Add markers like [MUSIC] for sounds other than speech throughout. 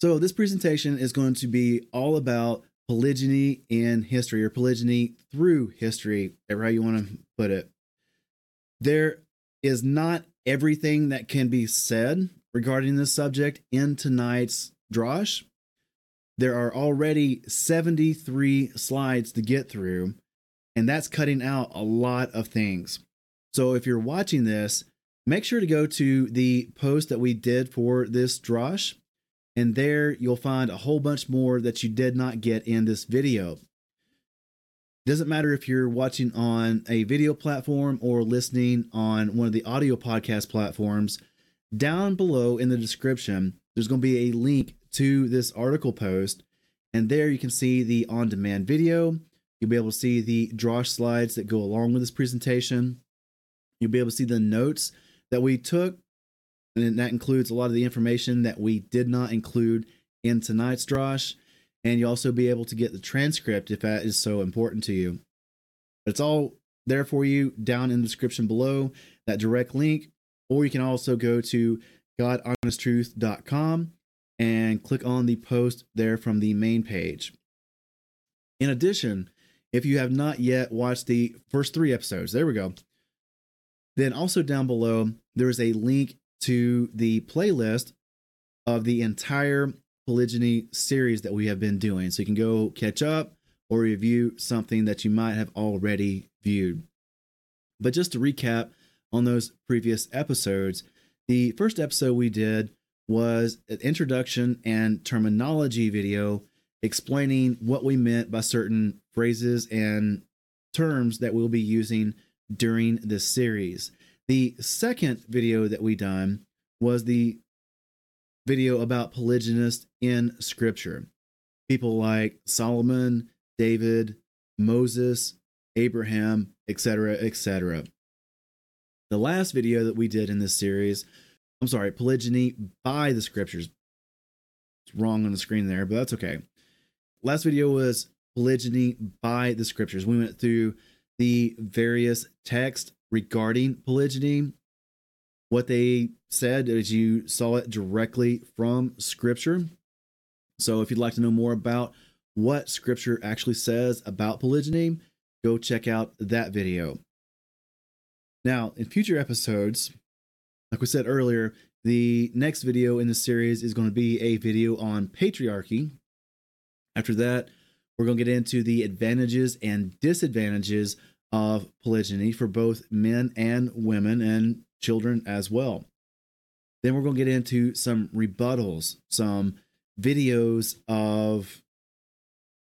So, this presentation is going to be all about polygyny in history or polygyny through history, however you want to put it. There is not everything that can be said regarding this subject in tonight's Drosh. There are already 73 slides to get through, and that's cutting out a lot of things. So if you're watching this, make sure to go to the post that we did for this drosh, and there you'll find a whole bunch more that you did not get in this video. Doesn't matter if you're watching on a video platform or listening on one of the audio podcast platforms. Down below in the description, there's going to be a link to this article post, and there you can see the on demand video. You'll be able to see the drosh slides that go along with this presentation. You'll be able to see the notes that we took, and that includes a lot of the information that we did not include in tonight's drosh. And you'll also be able to get the transcript if that is so important to you. It's all there for you down in the description below, that direct link. Or you can also go to GodHonestTruth.com and click on the post there from the main page. In addition, if you have not yet watched the first three episodes, there we go. Then also down below, there is a link to the playlist of the entire polygyny series that we have been doing. So you can go catch up or review something that you might have already viewed. But just to recap on those previous episodes, the first episode we did was an introduction and terminology video explaining what we meant by certain phrases and terms that we'll be using during this series. The second video that we done was the video about polygynists in scripture. People like Solomon, David, Moses, Abraham, etc., etc. The last video that we did in this series, I'm sorry, polygyny by the scriptures. It's wrong on the screen there, but that's okay. Last video was polygyny by the scriptures. We went through the various texts regarding polygyny, what they said as you saw it directly from scripture. So if you'd like to know more about what scripture actually says about polygyny, go check out that video. Now, in future episodes, like we said earlier, the next video in the series is going to be a video on patriarchy. After that, we're going to get into the advantages and disadvantages of polygyny for both men and women and children as well. Then we're going to get into some rebuttals, some videos of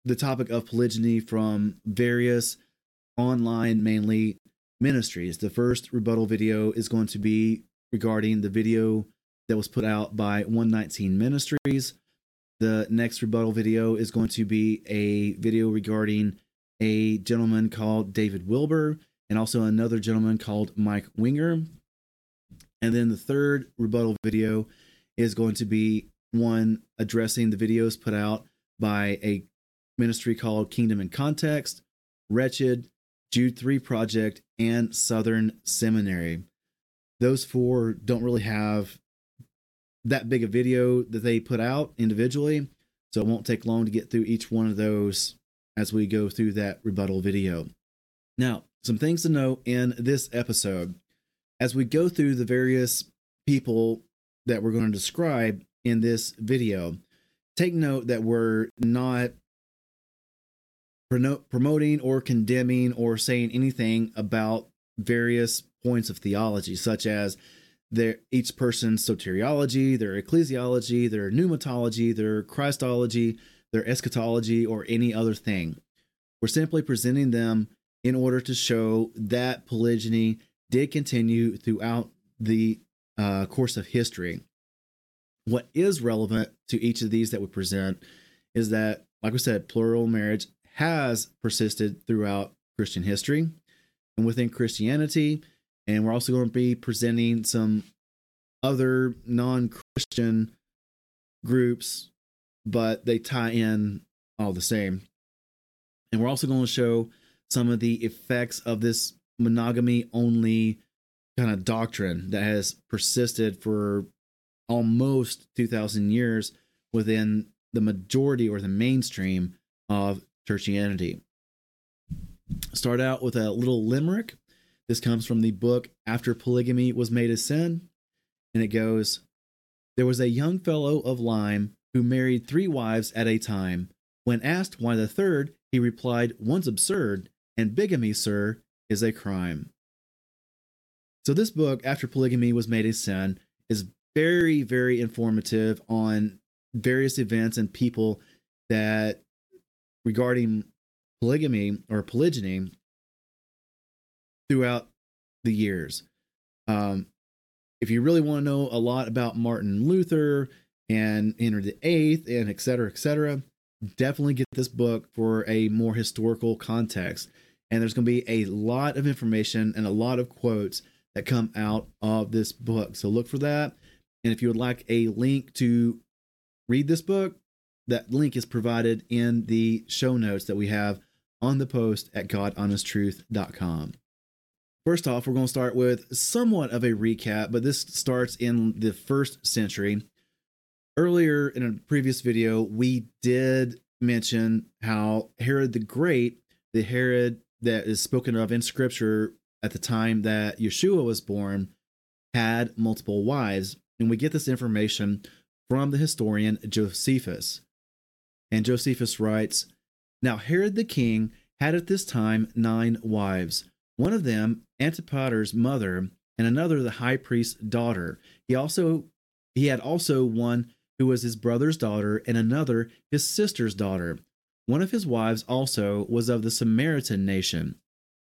the topic of polygyny from various online, mainly ministries. The first rebuttal video is going to be regarding the video that was put out by 119 Ministries. The next rebuttal video is going to be a video regarding a gentleman called David Wilber, and also another gentleman called Mike Winger. And then the third rebuttal video is going to be one addressing the videos put out by a ministry called Kingdom in Context, Wretched, Jude 3 Project, and Southern Seminary. Those four don't really have that big a video that they put out individually, so it won't take long to get through each one of those as we go through that rebuttal video. Now, some things to note in this episode. As we go through the various people that we're going to describe in this video, take note that we're not promoting or condemning or saying anything about various points of theology, such as their each person's soteriology, their ecclesiology, their pneumatology, their Christology, their eschatology, or any other thing. We're simply presenting them in order to show that polygyny did continue throughout the uh, course of history. What is relevant to each of these that we present is that, like we said, plural marriage has persisted throughout Christian history and within Christianity. And we're also going to be presenting some other non Christian groups but they tie in all the same. And we're also going to show some of the effects of this monogamy only kind of doctrine that has persisted for almost 2000 years within the majority or the mainstream of Christianity. Start out with a little limerick. This comes from the book After Polygamy Was Made a Sin. And it goes There was a young fellow of Lyme who married three wives at a time. When asked why the third, he replied, One's absurd, and bigamy, sir, is a crime. So, this book, After Polygamy Was Made a Sin, is very, very informative on various events and people that regarding polygamy or polygyny throughout the years. Um, if you really want to know a lot about Martin Luther and Henry the Eighth and et cetera, et cetera, definitely get this book for a more historical context. And there's going to be a lot of information and a lot of quotes that come out of this book. So look for that. And if you would like a link to read this book, that link is provided in the show notes that we have on the post at godhonesttruth.com. First off, we're going to start with somewhat of a recap, but this starts in the first century. Earlier in a previous video, we did mention how Herod the Great, the Herod that is spoken of in scripture at the time that Yeshua was born, had multiple wives. And we get this information from the historian Josephus. And Josephus writes Now Herod the king had at this time nine wives, one of them Antipater's mother, and another the high priest's daughter. He also he had also one who was his brother's daughter, and another his sister's daughter. One of his wives also was of the Samaritan nation.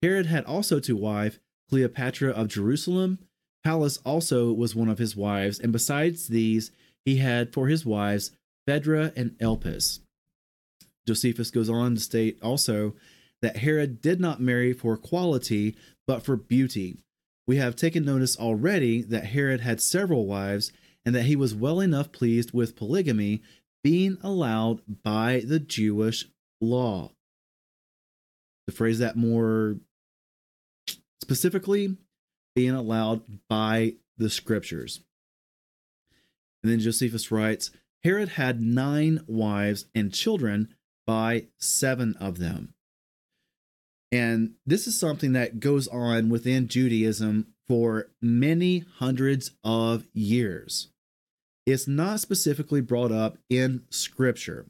Herod had also to wife Cleopatra of Jerusalem. Pallas also was one of his wives, and besides these, he had for his wives Phaedra and Elpis. Josephus goes on to state also that Herod did not marry for quality, but for beauty. We have taken notice already that Herod had several wives, and that he was well enough pleased with polygamy being allowed by the Jewish law. To phrase that more specifically, being allowed by the scriptures. And then Josephus writes Herod had nine wives and children by seven of them. And this is something that goes on within Judaism for many hundreds of years. It's not specifically brought up in scripture,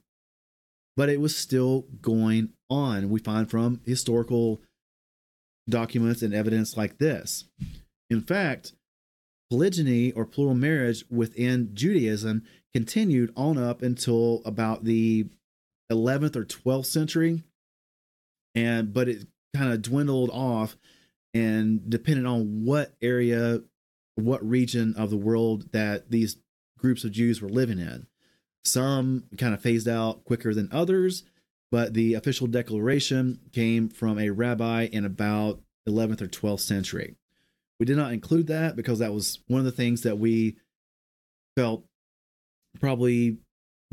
but it was still going on. We find from historical documents and evidence like this. In fact, polygyny or plural marriage within Judaism continued on up until about the 11th or 12th century and but it kind of dwindled off and depending on what area what region of the world that these groups of Jews were living in some kind of phased out quicker than others but the official declaration came from a rabbi in about 11th or 12th century we did not include that because that was one of the things that we felt probably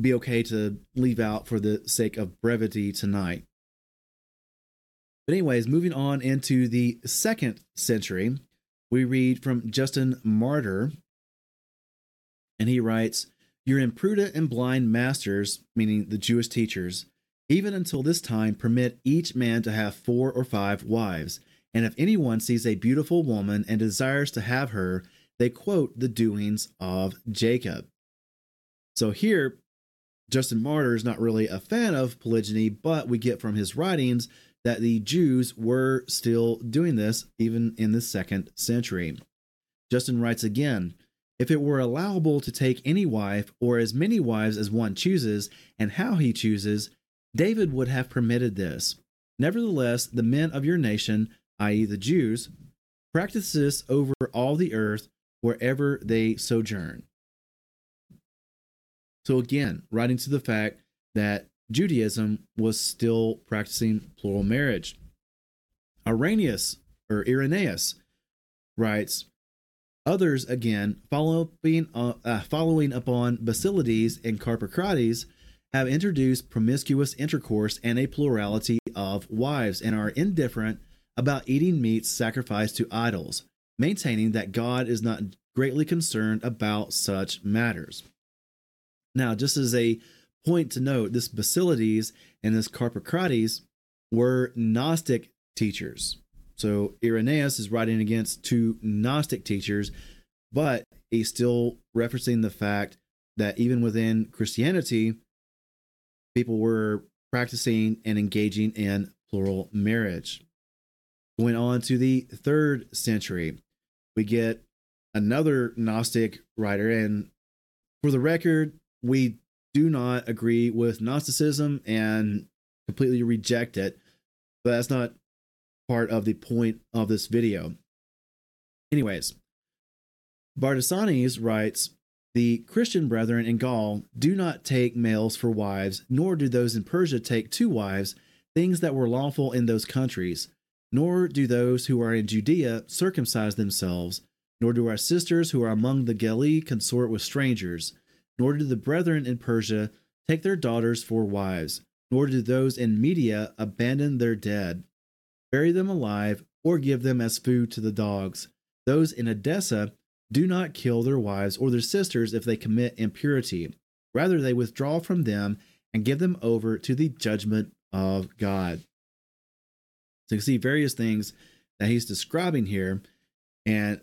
be okay to leave out for the sake of brevity tonight. But, anyways, moving on into the second century, we read from Justin Martyr, and he writes, Your imprudent and blind masters, meaning the Jewish teachers, even until this time permit each man to have four or five wives. And if anyone sees a beautiful woman and desires to have her, they quote the doings of Jacob. So here, Justin Martyr is not really a fan of polygyny, but we get from his writings that the Jews were still doing this even in the second century. Justin writes again If it were allowable to take any wife or as many wives as one chooses and how he chooses, David would have permitted this. Nevertheless, the men of your nation, i.e., the Jews, practice this over all the earth wherever they sojourn. So again, writing to the fact that Judaism was still practicing plural marriage. Irenaeus or Irenaeus writes, Others again, following, uh, uh, following upon Basilides and Carpocrates, have introduced promiscuous intercourse and a plurality of wives, and are indifferent about eating meats sacrificed to idols, maintaining that God is not greatly concerned about such matters. Now, just as a point to note, this Basilides and this Carpocrates were Gnostic teachers. So Irenaeus is writing against two Gnostic teachers, but he's still referencing the fact that even within Christianity, people were practicing and engaging in plural marriage. Going on to the third century, we get another Gnostic writer. And for the record, we do not agree with Gnosticism and completely reject it. But that's not part of the point of this video. Anyways, Bardesanes writes The Christian brethren in Gaul do not take males for wives, nor do those in Persia take two wives, things that were lawful in those countries. Nor do those who are in Judea circumcise themselves, nor do our sisters who are among the Galii consort with strangers, nor do the brethren in Persia take their daughters for wives, nor do those in Media abandon their dead, bury them alive, or give them as food to the dogs. Those in Edessa do not kill their wives or their sisters if they commit impurity. Rather, they withdraw from them and give them over to the judgment of God. So you see various things that he's describing here and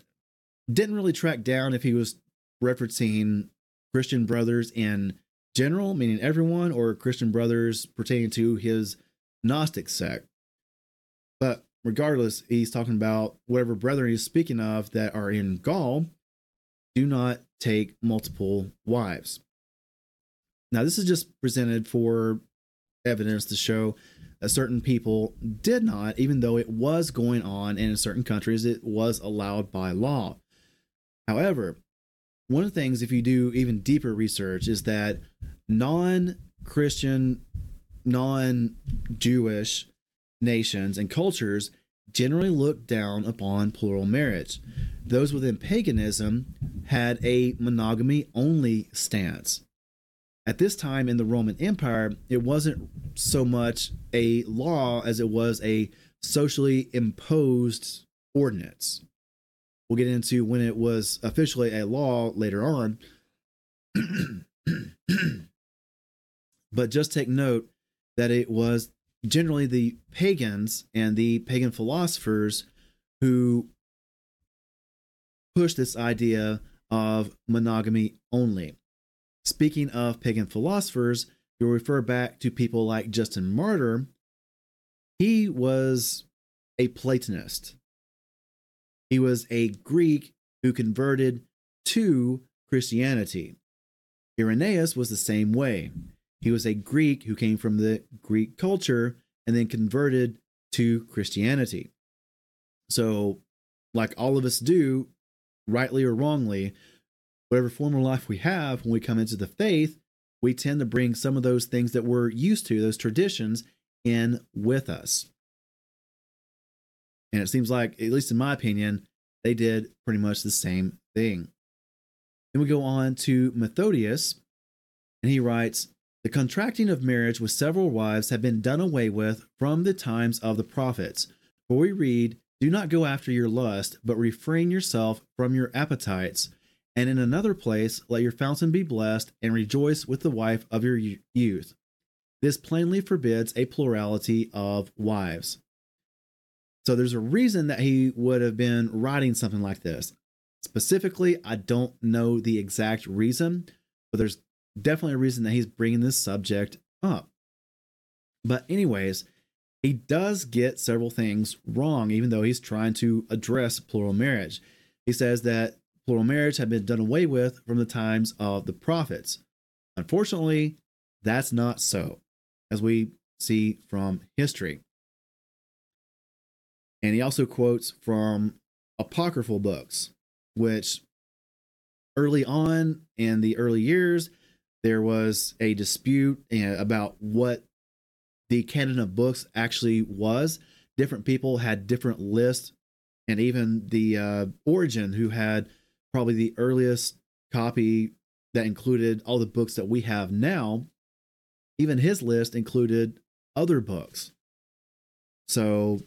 didn't really track down if he was referencing Christian brothers in general, meaning everyone, or Christian brothers pertaining to his Gnostic sect. But regardless, he's talking about whatever brethren he's speaking of that are in Gaul do not take multiple wives. Now, this is just presented for evidence to show that certain people did not, even though it was going on and in certain countries, it was allowed by law. However, one of the things, if you do even deeper research, is that non Christian, non Jewish nations and cultures generally looked down upon plural marriage. Those within paganism had a monogamy only stance. At this time in the Roman Empire, it wasn't so much a law as it was a socially imposed ordinance. We'll get into when it was officially a law later on. [CLEARS THROAT] but just take note that it was generally the pagans and the pagan philosophers who pushed this idea of monogamy only. Speaking of pagan philosophers, you'll refer back to people like Justin Martyr. He was a Platonist. He was a Greek who converted to Christianity. Irenaeus was the same way. He was a Greek who came from the Greek culture and then converted to Christianity. So, like all of us do, rightly or wrongly, whatever form of life we have, when we come into the faith, we tend to bring some of those things that we're used to, those traditions, in with us. And it seems like, at least in my opinion, they did pretty much the same thing. Then we go on to Methodius, and he writes The contracting of marriage with several wives had been done away with from the times of the prophets. For we read, Do not go after your lust, but refrain yourself from your appetites. And in another place, let your fountain be blessed, and rejoice with the wife of your youth. This plainly forbids a plurality of wives. So there's a reason that he would have been writing something like this. Specifically, I don't know the exact reason, but there's definitely a reason that he's bringing this subject up. But, anyways, he does get several things wrong, even though he's trying to address plural marriage. He says that plural marriage had been done away with from the times of the prophets. Unfortunately, that's not so, as we see from history. And he also quotes from apocryphal books, which early on in the early years, there was a dispute eh, about what the canon of books actually was. Different people had different lists, and even the uh, Origen, who had probably the earliest copy that included all the books that we have now, even his list included other books. So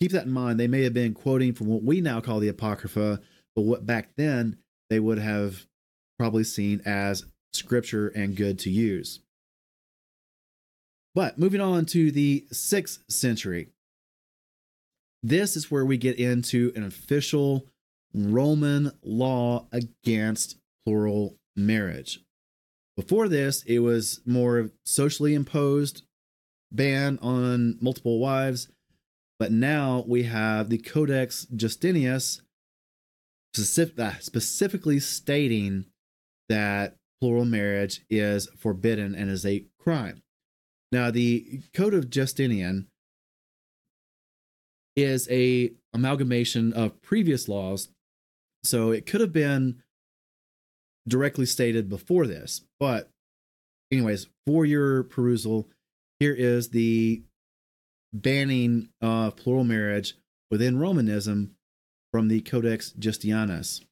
keep that in mind. They may have been quoting from what we now call the Apocrypha, but what back then they would have probably seen as scripture and good to use. But moving on to the sixth century, this is where we get into an official Roman law against plural marriage. Before this, it was more socially imposed ban on multiple wives, but now we have the Codex Justinus specific, uh, specifically stating that plural marriage is forbidden and is a crime. Now, the Code of Justinian is a amalgamation of previous laws, so it could have been directly stated before this. But, anyways, for your perusal, here is the banning of plural marriage within Romanism from the Codex Justinianus.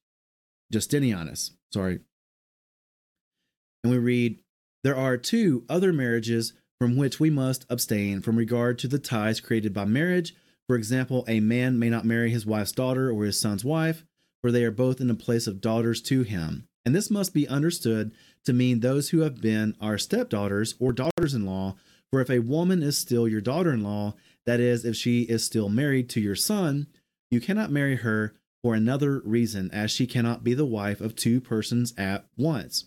Justinianus, sorry. And we read, There are two other marriages from which we must abstain from regard to the ties created by marriage. For example, a man may not marry his wife's daughter or his son's wife, for they are both in the place of daughters to him. And this must be understood to mean those who have been our stepdaughters or daughters in law. For if a woman is still your daughter in law, that is, if she is still married to your son, you cannot marry her for another reason, as she cannot be the wife of two persons at once.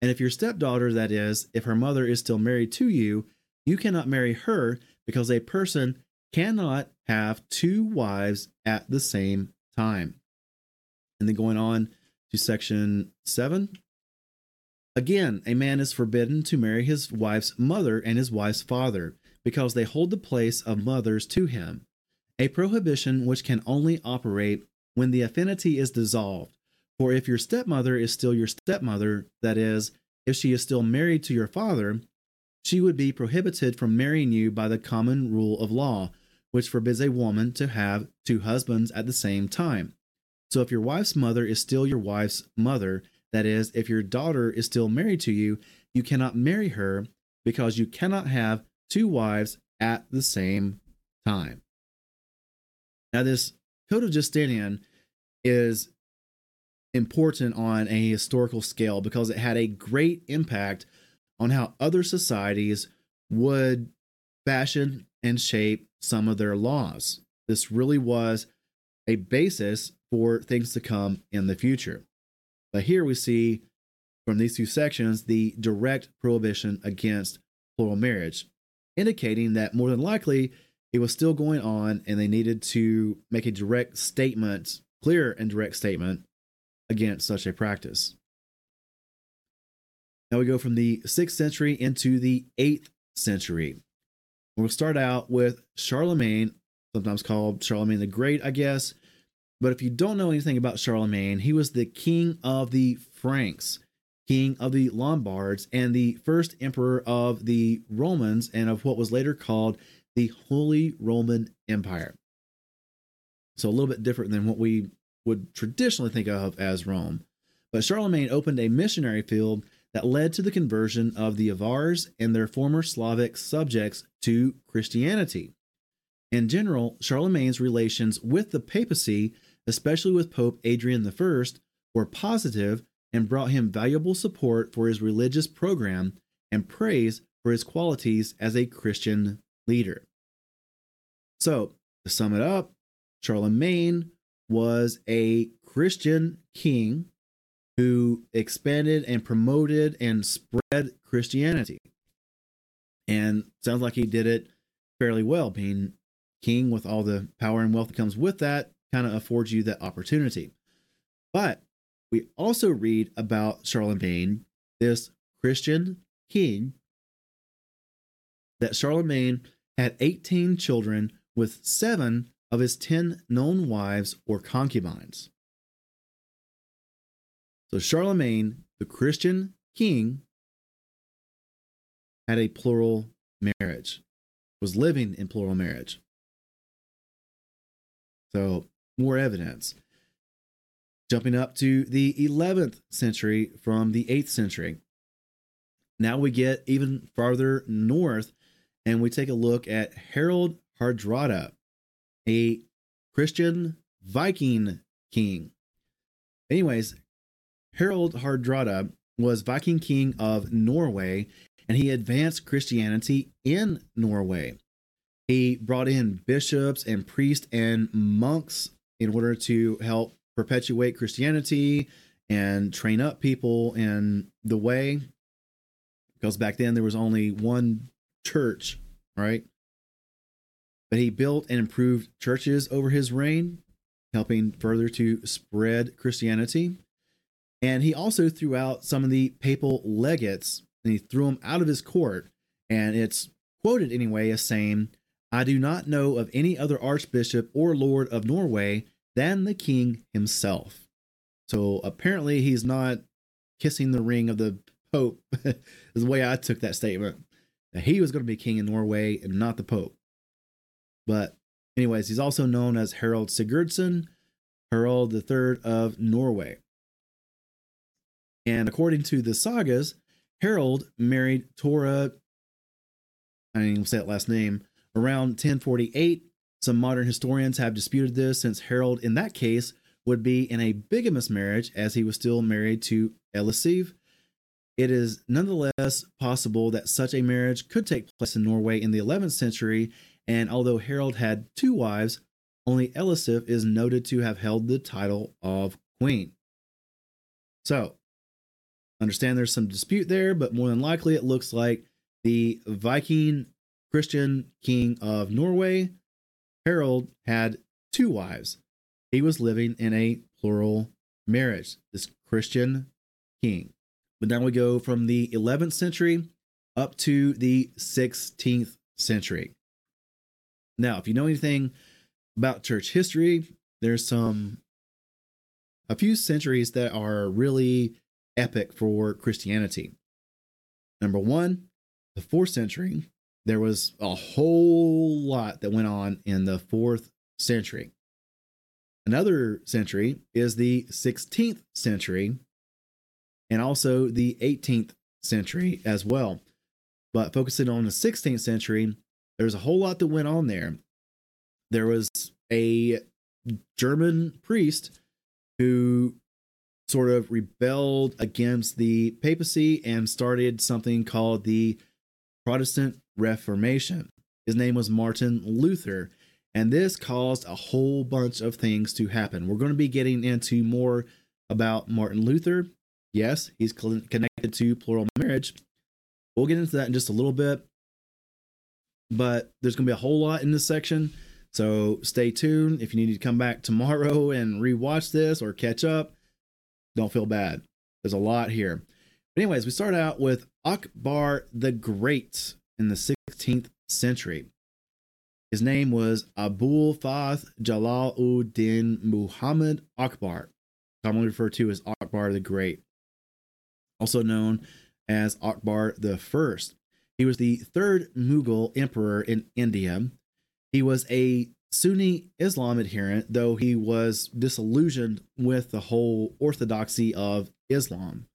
And if your stepdaughter, that is, if her mother is still married to you, you cannot marry her because a person cannot have two wives at the same time. And then going on to section seven. Again, a man is forbidden to marry his wife's mother and his wife's father because they hold the place of mothers to him a prohibition which can only operate when the affinity is dissolved. For if your stepmother is still your stepmother, that is, if she is still married to your father, she would be prohibited from marrying you by the common rule of law, which forbids a woman to have two husbands at the same time. So if your wife's mother is still your wife's mother, that is, if your daughter is still married to you, you cannot marry her because you cannot have two wives at the same time. Now, this Code of Justinian is important on a historical scale because it had a great impact on how other societies would fashion and shape some of their laws. This really was a basis for things to come in the future. But here we see from these two sections the direct prohibition against plural marriage, indicating that more than likely it was still going on and they needed to make a direct statement, clear and direct statement against such a practice. Now we go from the 6th century into the 8th century. We'll start out with Charlemagne, sometimes called Charlemagne the Great, I guess. But if you don't know anything about Charlemagne, he was the king of the Franks, king of the Lombards, and the first emperor of the Romans and of what was later called the Holy Roman Empire. So a little bit different than what we would traditionally think of as Rome. But Charlemagne opened a missionary field that led to the conversion of the Avars and their former Slavic subjects to Christianity. In general, Charlemagne's relations with the papacy, especially with Pope Adrian I, were positive and brought him valuable support for his religious program and praise for his qualities as a Christian leader. So, to sum it up, Charlemagne was a Christian king who expanded and promoted and spread Christianity. And sounds like he did it fairly well. Being king with all the power and wealth that comes with that kind of affords you that opportunity. But we also read about Charlemagne, this Christian king, that Charlemagne had 18 children with seven of his 10 known wives or concubines. So Charlemagne, the Christian king, had a plural marriage, was living in plural marriage. So, more evidence. Jumping up to the 11th century from the 8th century. Now we get even farther north and we take a look at Harold Hardrada, a Christian Viking king. Anyways, Harald Hardrada was Viking king of Norway, and he advanced Christianity in Norway. He brought in bishops and priests and monks in order to help perpetuate Christianity and train up people in the way. Because back then there was only one church, right? But he built and improved churches over his reign, helping further to spread Christianity. And he also threw out some of the papal legates and he threw them out of his court. And it's quoted anyway as saying, I do not know of any other archbishop or lord of Norway than the king himself. So apparently he's not kissing the ring of the Pope, [LAUGHS] is the way I took that statement. He was going to be king in Norway and not the Pope. But, anyways, he's also known as Harold Sigurdsson, Harold III of Norway. And according to the sagas, Harold married Tora, I didn't even say that last name, around 1048. Some modern historians have disputed this since Harold, in that case, would be in a bigamous marriage as he was still married to Elisiv. It is nonetheless possible that such a marriage could take place in Norway in the 11th century, and although Harold had two wives, only Elisiv is noted to have held the title of queen. So, understand there's some dispute there, but more than likely it looks like the Viking Christian king of Norway, Harold, had two wives. He was living in a plural marriage, this Christian king. But now we go from the 11th century up to the 16th century. Now, if you know anything about church history, there's some a few centuries that are really epic for Christianity. Number one, the fourth century, there was a whole lot that went on in the fourth century. Another century is the 16th century and also the 18th century as well. But focusing on the 16th century, there's a whole lot that went on there. There was a German priest who sort of rebelled against the papacy and started something called the Protestant Reformation. His name was Martin Luther, and this caused a whole bunch of things to happen. We're going to be getting into more about Martin Luther. Yes, he's connected to plural marriage. We'll get into that in just a little bit, but there's going to be a whole lot in this section. So stay tuned. If you need to come back tomorrow [LAUGHS] and rewatch this or catch up, don't feel bad. There's a lot here. But anyways, we start out with Akbar the Great in the 16th century. His name was Abul Fath Jalaluddin Muhammad Akbar, commonly referred to as Akbar the Great, also known as Akbar the First. He was the third Mughal emperor in India. He was a Sunni Islam adherent, though he was disillusioned with the whole orthodoxy of Islam.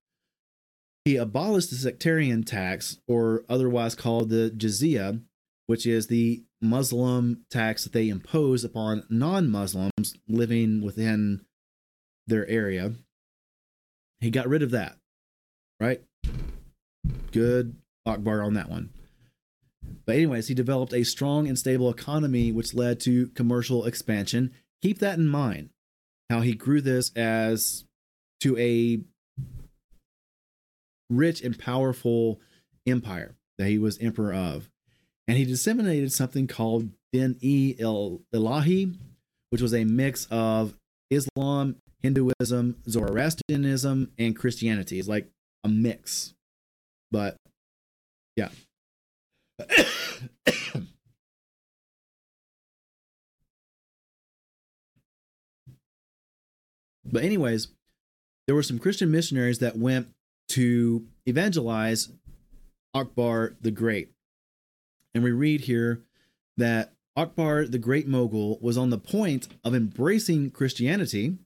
He abolished the sectarian tax, or otherwise called the jizya, which is the Muslim tax that they impose upon non Muslims living within their area. He got rid of that, right? Good Akbar on that one. But, anyways, he developed a strong and stable economy, which led to commercial expansion. Keep that in mind. How he grew this as to a rich and powerful empire that he was emperor of. And he disseminated something called Din e Ilahi, which was a mix of Islam, Hinduism, Zoroastrianism, and Christianity. It's like a mix. But yeah. [COUGHS] but anyways, there were some Christian missionaries that went to evangelize Akbar the Great. And we read here that Akbar the Great Mogul was on the point of embracing Christianity,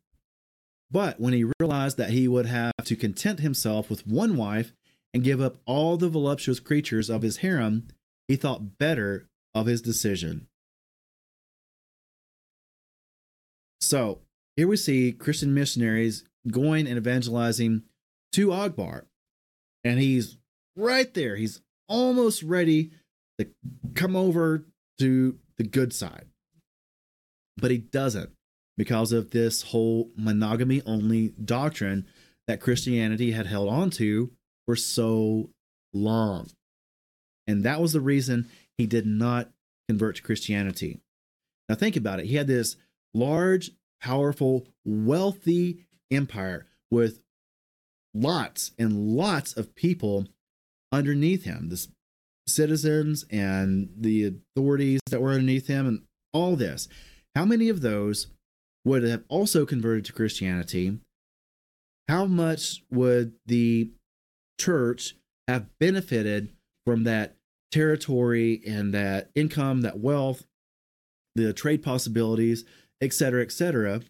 but when he realized that he would have to content himself with one wife and give up all the voluptuous creatures of his harem, he thought better of his decision. So here we see Christian missionaries going and evangelizing to Akbar. and he's right there. He's almost ready to come over to the good side. But he doesn't because of this whole monogamy only doctrine that Christianity had held on to for so long. And that was the reason he did not convert to Christianity. Now, think about it. He had this large, powerful, wealthy empire with lots and lots of people underneath him, the citizens and the authorities that were underneath him, and all this. How many of those would have also converted to Christianity? How much would the church have benefited from that territory and that income, that wealth, the trade possibilities, etc., etc.,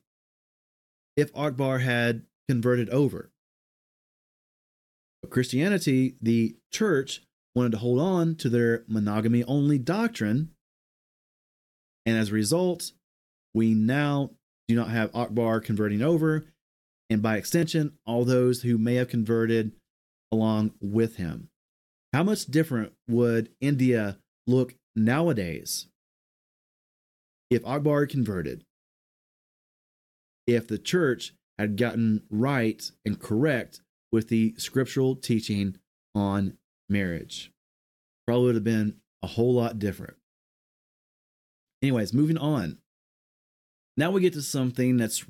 if Akbar had converted over? But Christianity, the church, wanted to hold on to their monogamy only doctrine. And as a result, we now do not have Akbar converting over, and by extension, all those who may have converted along with him. How much different would India look nowadays if Akbar converted? If the church had gotten right and correct with the scriptural teaching on marriage. Probably would have been a whole lot different. Anyways, moving on. Now we get to something that's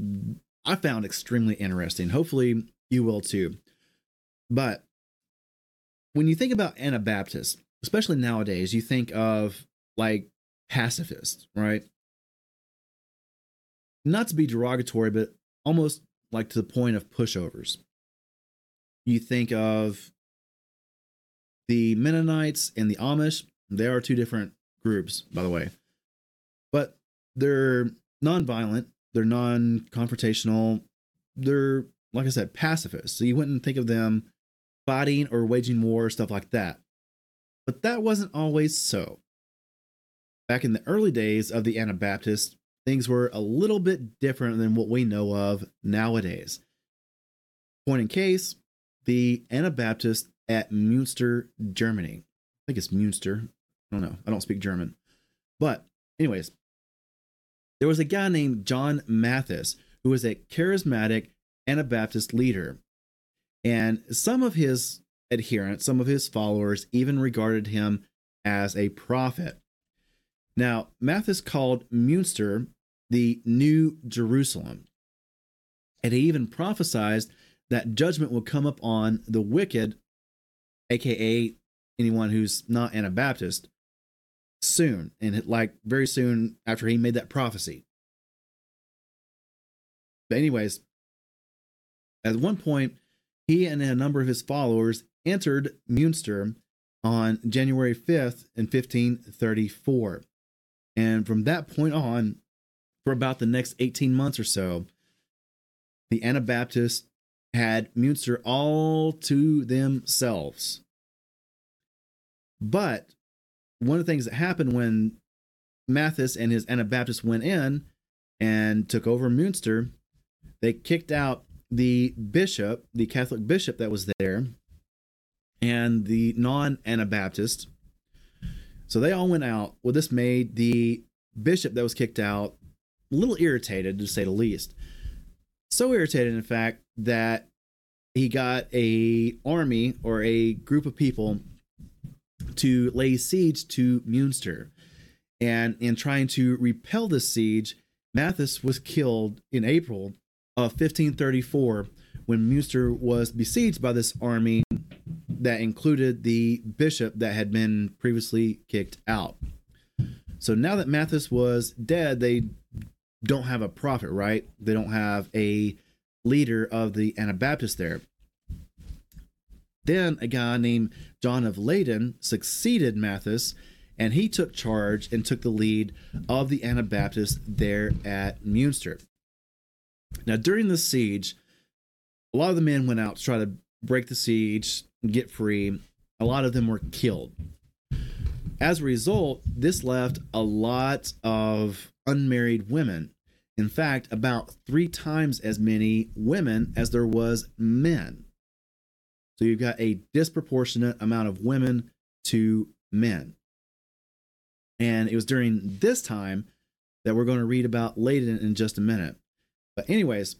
I found extremely interesting. Hopefully you will too. But when you think about Anabaptists, especially nowadays, you think of like pacifists, right? Not to be derogatory, but almost like to the point of pushovers you think of the Mennonites and the Amish. They are two different groups, by the way, but they're non-violent. They're non-confrontational. They're like I said, pacifists. So you wouldn't think of them fighting or waging war, stuff like that. But that wasn't always so. Back in the early days of the Anabaptists, things were a little bit different than what we know of nowadays. Point in case, the Anabaptist at Munster, Germany. I think it's Munster. I don't know. I don't speak German. But, anyways, there was a guy named John Mathis who was a charismatic Anabaptist leader. And some of his adherents, some of his followers, even regarded him as a prophet. Now, Mathis called Munster the New Jerusalem. And he even prophesied that judgment would come upon the wicked, aka anyone who's not Anabaptist, soon, and like very soon after he made that prophecy. But, anyways, at one point, he and a number of his followers entered Munster on January 5th in 1534. And from that point on, for about the next 18 months or so, the Anabaptists had Munster all to themselves. But one of the things that happened when Mathis and his Anabaptists went in and took over Munster, they kicked out the bishop, the Catholic bishop that was there, and the non Anabaptist. So they all went out. Well, this made the bishop that was kicked out a little irritated, to say the least. So irritated, in fact, that he got a army or a group of people to lay siege to Munster. And in trying to repel this siege, Mathis was killed in April Uh, of 1534 when Munster was besieged by this army that included the bishop that had been previously kicked out. So now that Mathis was dead, they don't have a prophet, right? They don't have a leader of the Anabaptists there. Then a guy named John of Leyden succeeded Mathis, and he took charge and took the lead of the Anabaptists there at Munster. Now, during the siege, a lot of the men went out to try to break the siege get free. A lot of them were killed. As a result, this left a lot of unmarried women in fact, about three times as many women as there was men. So you've got a disproportionate amount of women to men. And it was during this time that we're going to read about Leyden in just a minute. But, anyways,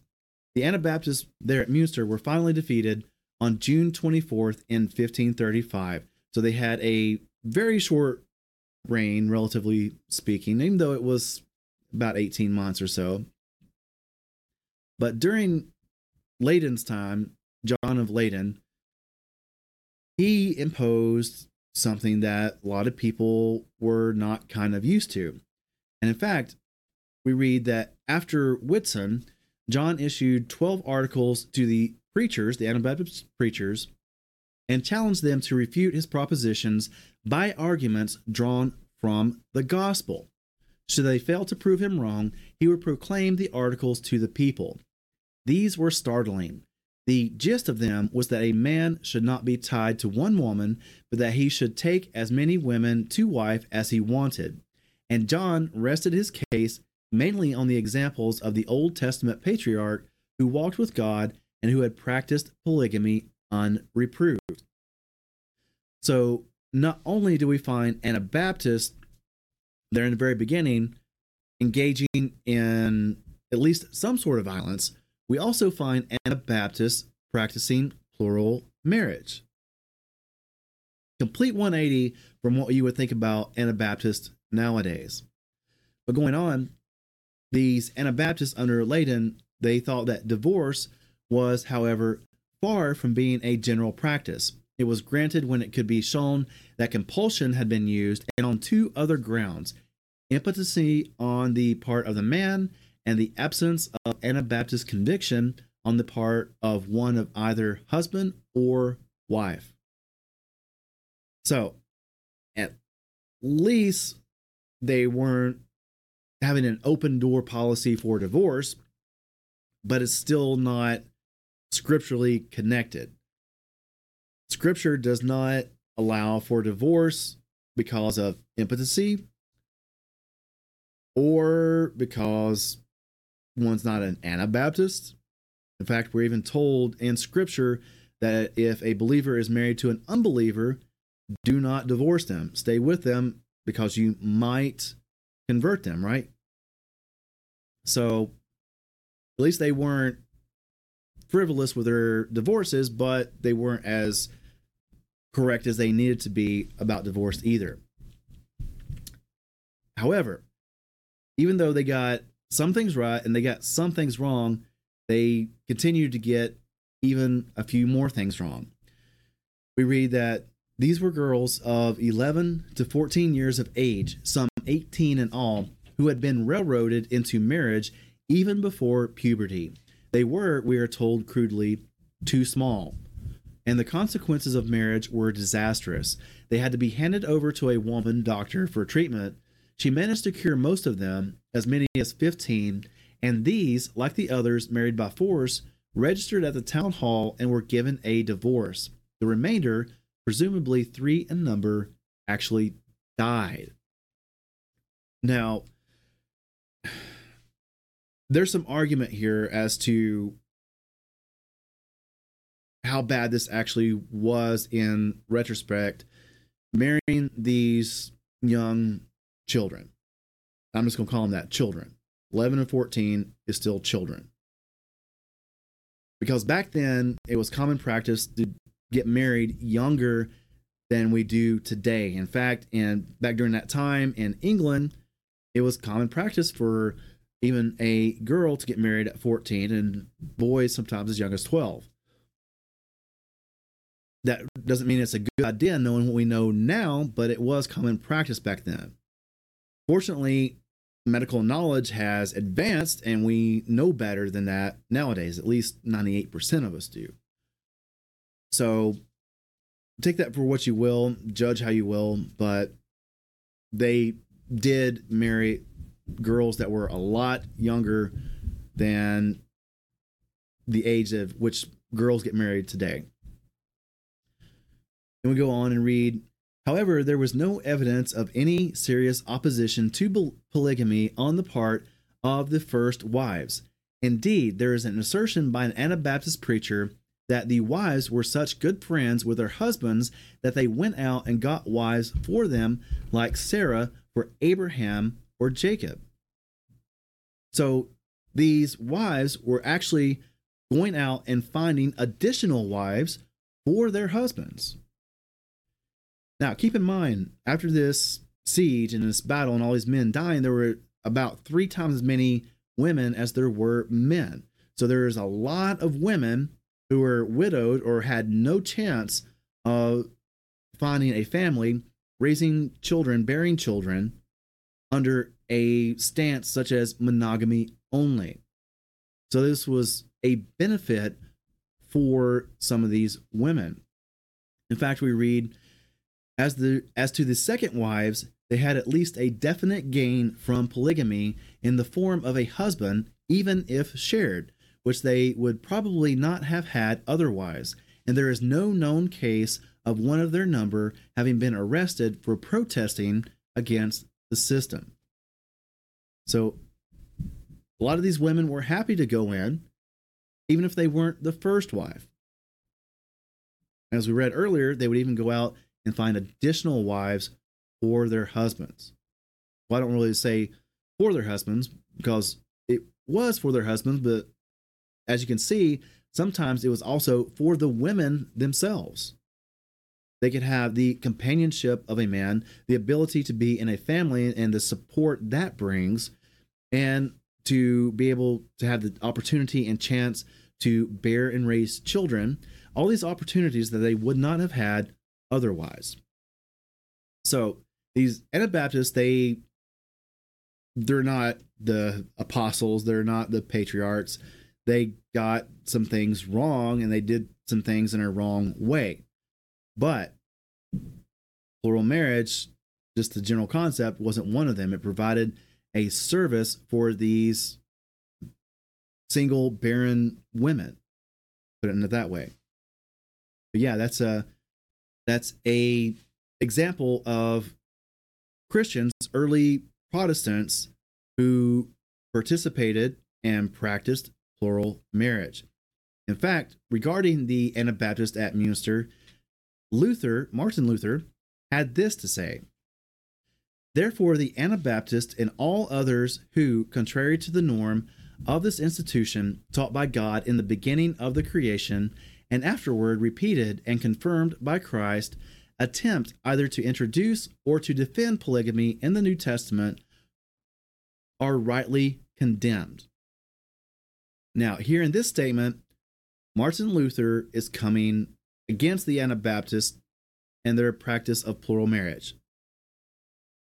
the Anabaptists there at Munster were finally defeated on June 24th in 1535. So they had a very short reign, relatively speaking, even though it was about 18 months or so. But during Leyden's time, John of Leyden, he imposed something that a lot of people were not kind of used to. And in fact, we read that after Whitsun, John issued 12 articles to the preachers, the Anabaptist preachers, and challenged them to refute his propositions by arguments drawn from the gospel. Should they fail to prove him wrong, he would proclaim the articles to the people. These were startling. The gist of them was that a man should not be tied to one woman, but that he should take as many women to wife as he wanted. And John rested his case mainly on the examples of the Old Testament patriarch who walked with God and who had practiced polygamy unreproved. So, not only do we find Anabaptists there in the very beginning engaging in at least some sort of violence, we also find Anabaptists practicing plural marriage. Complete 180 from what you would think about Anabaptists nowadays. But going on, these Anabaptists under Leyden, they thought that divorce was, however, far from being a general practice. It was granted when it could be shown that compulsion had been used and on two other grounds impotency on the part of the man and the absence of Anabaptist conviction on the part of one of either husband or wife. So, at least they weren't having an open door policy for divorce, but it's still not scripturally connected. Scripture does not allow for divorce because of impotency or because one's not an Anabaptist. In fact, we're even told in Scripture that if a believer is married to an unbeliever, do not divorce them. Stay with them because you might convert them, right? So at least they weren't frivolous with their divorces, but they weren't as correct as they needed to be about divorce either. However, even though they got some things right and they got some things wrong, they continued to get even a few more things wrong. We read that these were girls of 11 to 14 years of age, some 18 in all, who had been railroaded into marriage even before puberty. They were, we are told crudely, too small. And the consequences of marriage were disastrous. They had to be handed over to a woman doctor for treatment. She managed to cure most of them, as many as 15, and these, like the others married by force, registered at the town hall and were given a divorce. The remainder presumably three in number, actually died. Now, [SIGHS] there's some argument here as to how bad this actually was in retrospect, marrying these young children. I'm just going to call them that children. 11 and 14 is still children. Because back then, it was common practice to get married younger than we do today. In fact, and back during that time in England, it was common practice for even a girl to get married at 14 and boys sometimes as young as 12. That doesn't mean it's a good idea knowing what we know now, but it was common practice back then. Fortunately, medical knowledge has advanced and we know better than that nowadays. At least 98% of us do. So take that for what you will, judge how you will, but they did marry girls that were a lot younger than the age of which girls get married today. And we go on and read However, there was no evidence of any serious opposition to polygamy on the part of the first wives. Indeed, there is an assertion by an Anabaptist preacher that the wives were such good friends with their husbands that they went out and got wives for them, like Sarah for Abraham or Jacob. So these wives were actually going out and finding additional wives for their husbands. Now, keep in mind, after this siege and this battle and all these men dying, there were about three times as many women as there were men. So there's a lot of women who were widowed or had no chance of finding a family, raising children, bearing children under a stance such as monogamy only. So this was a benefit for some of these women. In fact, we read as the as to the second wives, they had at least a definite gain from polygamy in the form of a husband, even if shared, which they would probably not have had otherwise. And there is no known case of one of their number having been arrested for protesting against the system. So, a lot of these women were happy to go in, even if they weren't the first wife. As we read earlier, they would even go out and find additional wives for their husbands. Well, I don't really say for their husbands because it was for their husbands, but as you can see, sometimes it was also for the women themselves. They could have the companionship of a man, the ability to be in a family and the support that brings, and to be able to have the opportunity and chance to bear and raise children. All these opportunities that they would not have had otherwise. So these Anabaptists, they they're not the apostles, they're not the patriarchs. They got some things wrong and they did some things in a wrong way. But plural marriage, just the general concept, wasn't one of them. It provided a service for these single barren women. Put it that way. But yeah, that's a that's a example of Christians, early Protestants who participated and practiced plural marriage. In fact, regarding the Anabaptist at Munster, Luther, Martin Luther, had this to say Therefore, the Anabaptists and all others who, contrary to the norm of this institution taught by God in the beginning of the creation, and afterward repeated and confirmed by Christ, attempt either to introduce or to defend polygamy in the New Testament are rightly condemned. Now, here in this statement, Martin Luther is coming against the Anabaptists and their practice of plural marriage.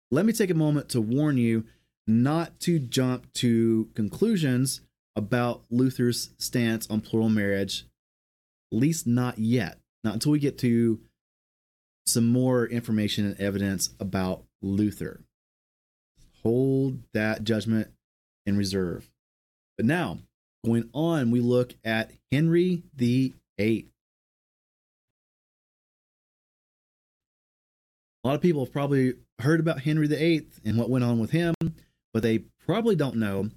Let me take a moment to warn you not to jump to conclusions about Luther's stance on plural marriage at least not yet. Not until we get to some more information and evidence about Luther. Hold that judgment in reserve. But now, going on, we look at Henry the Eighth. A lot of people have probably heard about Henry VIII and what went on with him, but they probably don't know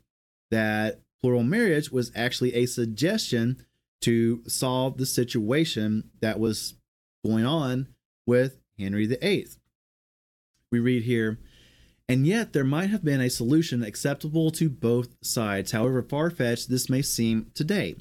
that plural marriage was actually a suggestion to solve the situation that was going on with Henry VIII. We read here, and yet there might have been a solution acceptable to both sides, however far fetched this may seem today.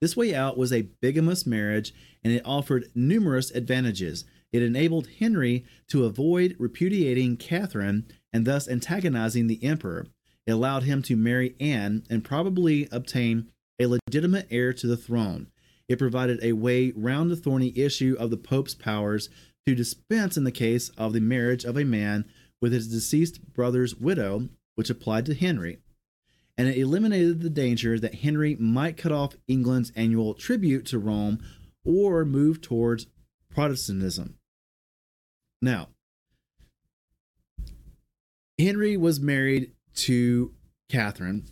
This way out was a bigamous marriage, and it offered numerous advantages. It enabled Henry to avoid repudiating Catherine and thus antagonizing the emperor. It allowed him to marry Anne and probably obtain a legitimate heir to the throne. It provided a way round the thorny issue of the Pope's powers to dispense in the case of the marriage of a man with his deceased brother's widow, which applied to Henry. And it eliminated the danger that Henry might cut off England's annual tribute to Rome or move towards Protestantism. Now, Henry was married to Catherine.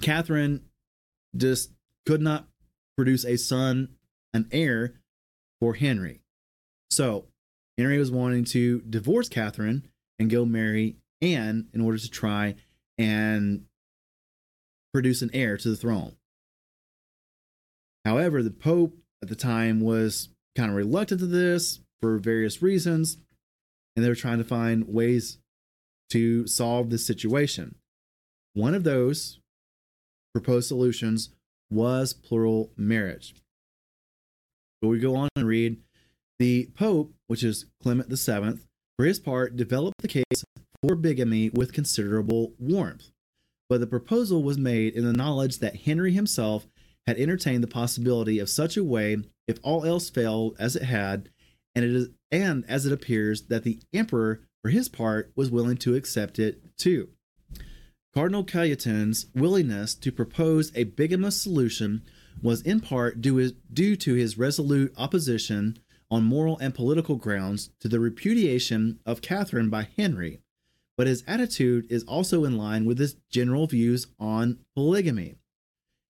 Catherine just could not produce a son, an heir for Henry. So Henry was wanting to divorce Catherine and go marry Anne in order to try and produce an heir to the throne. However, the Pope at the time was kind of reluctant to this for various reasons, and they were trying to find ways to solve this situation. One of those proposed solutions was plural marriage. But we go on and read the Pope, which is Clement VII, for his part, developed the case for bigamy with considerable warmth. But the proposal was made in the knowledge that Henry himself had entertained the possibility of such a way if all else failed as it had, and it is and as it appears that the emperor for his part was willing to accept it too. Cardinal Cajetan's willingness to propose a bigamous solution was in part due, due to his resolute opposition on moral and political grounds to the repudiation of Catherine by Henry, but his attitude is also in line with his general views on polygamy.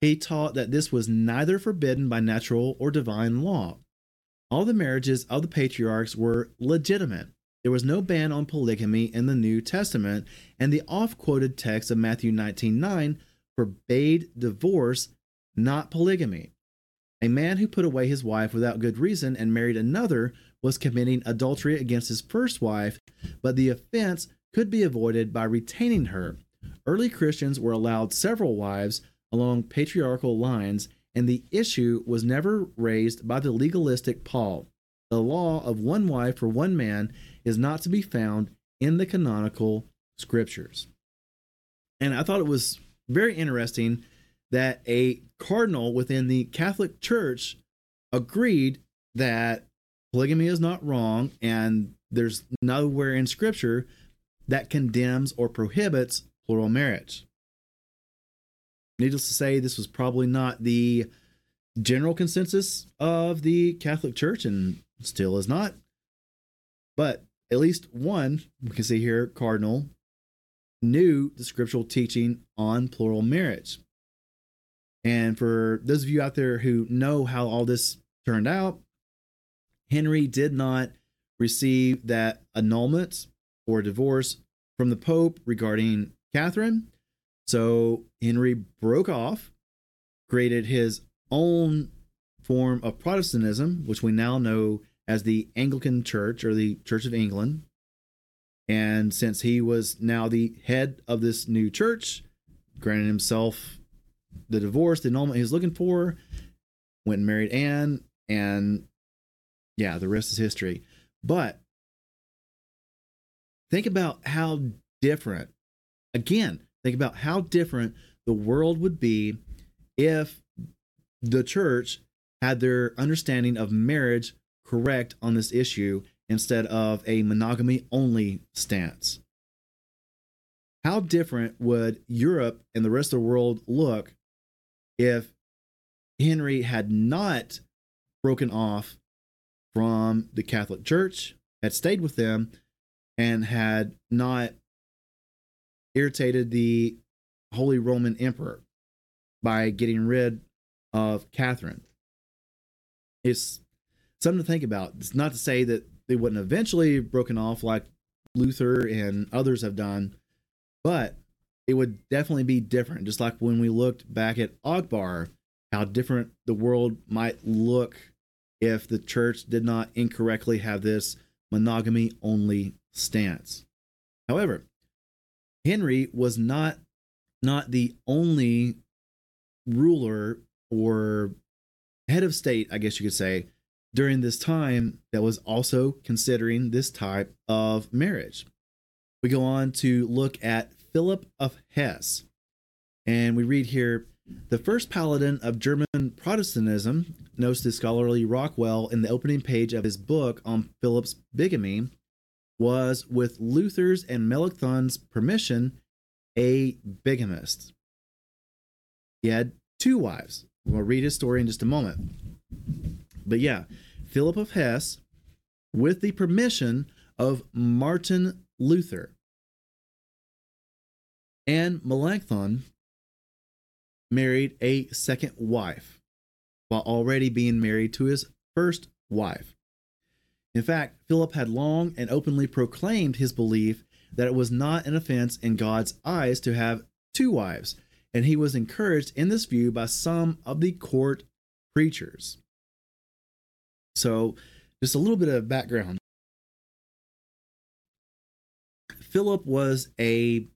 He taught that this was neither forbidden by natural or divine law. All the marriages of the patriarchs were legitimate. There was no ban on polygamy in the New Testament, and the oft quoted text of Matthew 19:9 forbade divorce, not polygamy. A man who put away his wife without good reason and married another was committing adultery against his first wife, but the offense could be avoided by retaining her. Early Christians were allowed several wives along patriarchal lines, and the issue was never raised by the legalistic Paul. The law of one wife for one man is not to be found in the canonical scriptures. And I thought it was very interesting that a cardinal within the Catholic Church agreed that polygamy is not wrong and there's nowhere in scripture that condemns or prohibits plural marriage. Needless to say, this was probably not the general consensus of the Catholic Church and still is not. But at least one, we can see here, Cardinal, knew the scriptural teaching on plural marriage. And for those of you out there who know how all this turned out, Henry did not receive that annulment or divorce from the Pope regarding Catherine. So Henry broke off, created his own form of Protestantism, which we now know as the Anglican Church or the Church of England. And since he was now the head of this new church, granted himself the divorce, the annulment he was looking for, went and married Anne, and yeah, the rest is history. But think about how different, again, think about how different the world would be if the church had their understanding of marriage correct on this issue instead of a monogamy only stance. How different would Europe and the rest of the world look if Henry had not broken off from the Catholic Church, had stayed with them, and had not irritated the Holy Roman Emperor by getting rid of Catherine? It's something to think about. It's not to say that they wouldn't eventually have broken off like Luther and others have done, but it would definitely be different. Just like when we looked back at Akbar, how different the world might look if the church did not incorrectly have this monogamy only stance. However, Henry was not not the only ruler or head of state, I guess you could say, during this time that was also considering this type of marriage. We go on to look at Philip of Hesse, and we read here the first paladin of German Protestantism, notes the scholarly Rockwell in the opening page of his book on Philip's bigamy, was, with Luther's and Melanchthon's permission, a bigamist. He had two wives. We'll read his story in just a moment. But yeah, Philip of Hesse, with the permission of Martin Luther. And Melanchthon married a second wife while already being married to his first wife. In fact, Philip had long and openly proclaimed his belief that it was not an offense in God's eyes to have two wives, and he was encouraged in this view by some of the court preachers. So, just a little bit of background. Philip was a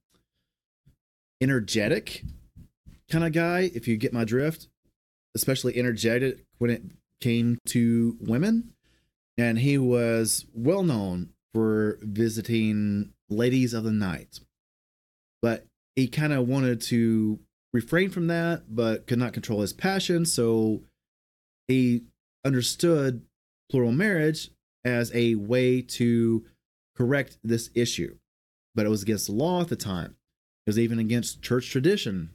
energetic kind of guy, if you get my drift, especially energetic when it came to women. And he was well known for visiting ladies of the night. But he kind of wanted to refrain from that, but could not control his passion. So he understood plural marriage as a way to correct this issue. But it was against the law at the time. Was even against church tradition,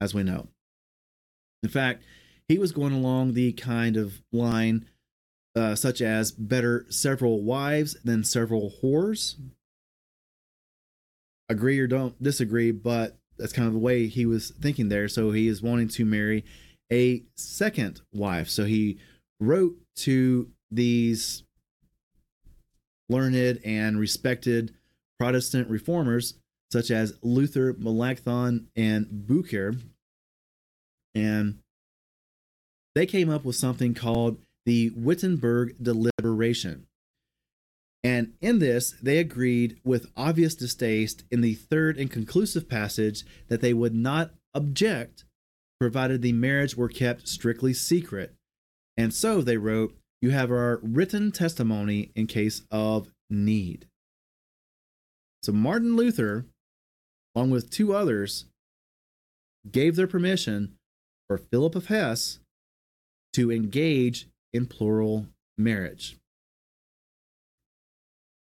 as we know. In fact, he was going along the kind of line uh, such as better several wives than several whores. Agree or don't disagree, but that's kind of the way he was thinking there. So he is wanting to marry a second wife. So he wrote to these learned and respected Protestant reformers such as Luther, Melanchthon, and Bucer. And they came up with something called the Wittenberg Deliberation. And in this, they agreed with obvious distaste in the third and conclusive passage that they would not object provided the marriage were kept strictly secret. And so they wrote, You have our written testimony in case of need. So Martin Luther, along with two others, gave their permission for Philip of Hesse to engage in plural marriage.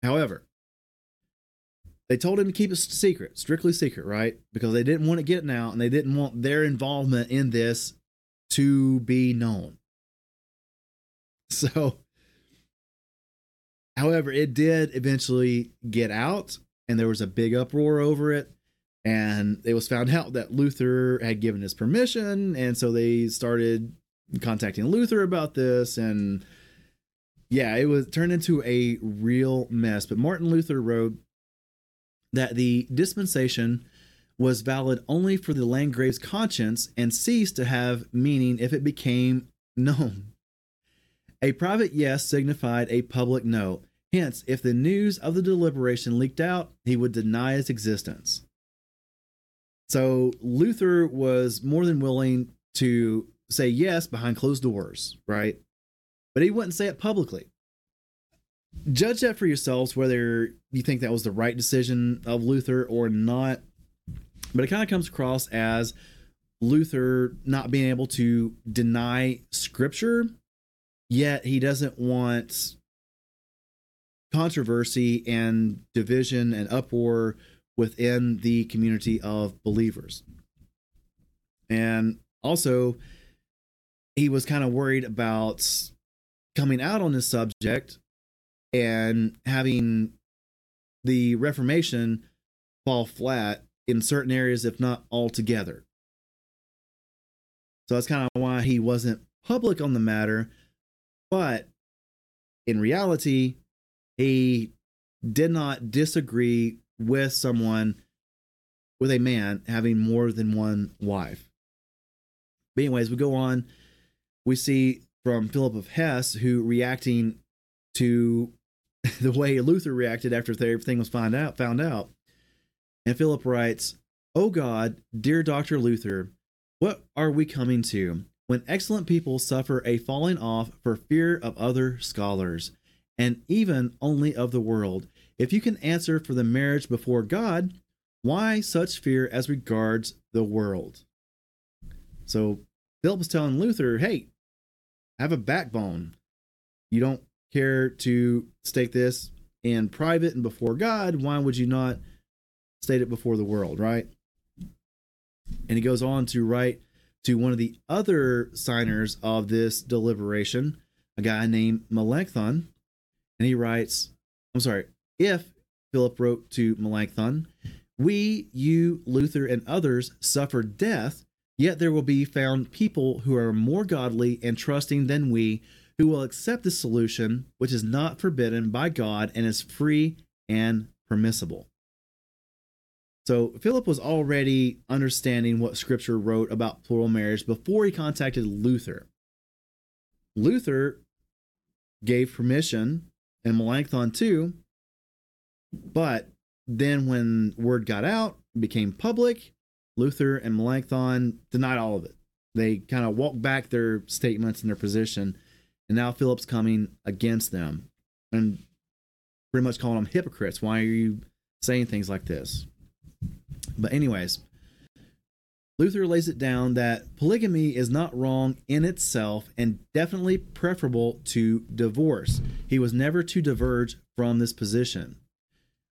However, they told him to keep it secret, strictly secret, right? Because they didn't want it getting out and they didn't want their involvement in this to be known. [LAUGHS] So, however, it did eventually get out and there was a big uproar over it. And it was found out that Luther had given his permission. And so they started contacting Luther about this. And yeah, it was turned into a real mess. But Martin Luther wrote that the dispensation was valid only for the Landgrave's conscience and ceased to have meaning if it became known. A private yes signified a public no. Hence, if the news of the deliberation leaked out, he would deny its existence. So Luther was more than willing to say yes behind closed doors, right? But he wouldn't say it publicly. Judge that for yourselves whether you think that was the right decision of Luther or not. But it kind of comes across as Luther not being able to deny scripture, yet he doesn't want controversy and division and uproar within the community of believers. And also, he was kind of worried about coming out on this subject and having the Reformation fall flat in certain areas, if not altogether. So that's kind of why he wasn't public on the matter. But in reality, he did not disagree with someone, with a man having more than one wife. But, anyways, we go on. We see from Philip of Hesse, who reacting to [LAUGHS] the way Luther reacted after everything was found out, found out. And Philip writes, "Oh God, dear Dr. Luther, what are we coming to when excellent people suffer a falling off for fear of other scholars, and even only of the world? If you can answer for the marriage before God, why such fear as regards the world?" So Philip was telling Luther, "Hey, have a backbone. You don't care to state this in private and before God, why would you not state it before the world, right? And he goes on to write to one of the other signers of this deliberation, a guy named Melanchthon, and he writes, I'm sorry, if Philip wrote to Melanchthon, we, you, Luther, and others suffer death, yet there will be found people who are more godly and trusting than we who will accept the solution which is not forbidden by God and is free and permissible. So Philip was already understanding what scripture wrote about plural marriage before he contacted Luther. Luther gave permission and Melanchthon too. But then when word got out, became public, Luther and Melanchthon denied all of it. They kind of walked back their statements and their position, and now Philip's coming against them and pretty much calling them hypocrites. Why are you saying things like this? But, anyways, Luther lays it down that polygamy is not wrong in itself and definitely preferable to divorce. He was never to diverge from this position.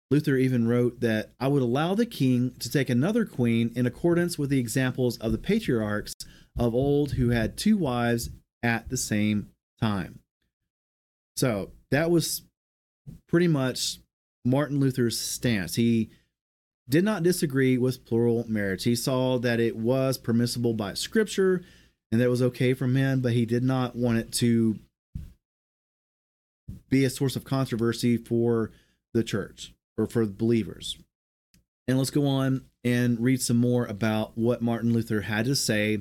Luther even wrote that I would allow the king to take another queen in accordance with the examples of the patriarchs of old who had two wives at the same time. So that was pretty much Martin Luther's stance. He did not disagree with plural marriage. He saw that it was permissible by scripture and that it was okay for men, but he did not want it to be a source of controversy for the church or for believers. And let's go on and read some more about what Martin Luther had to say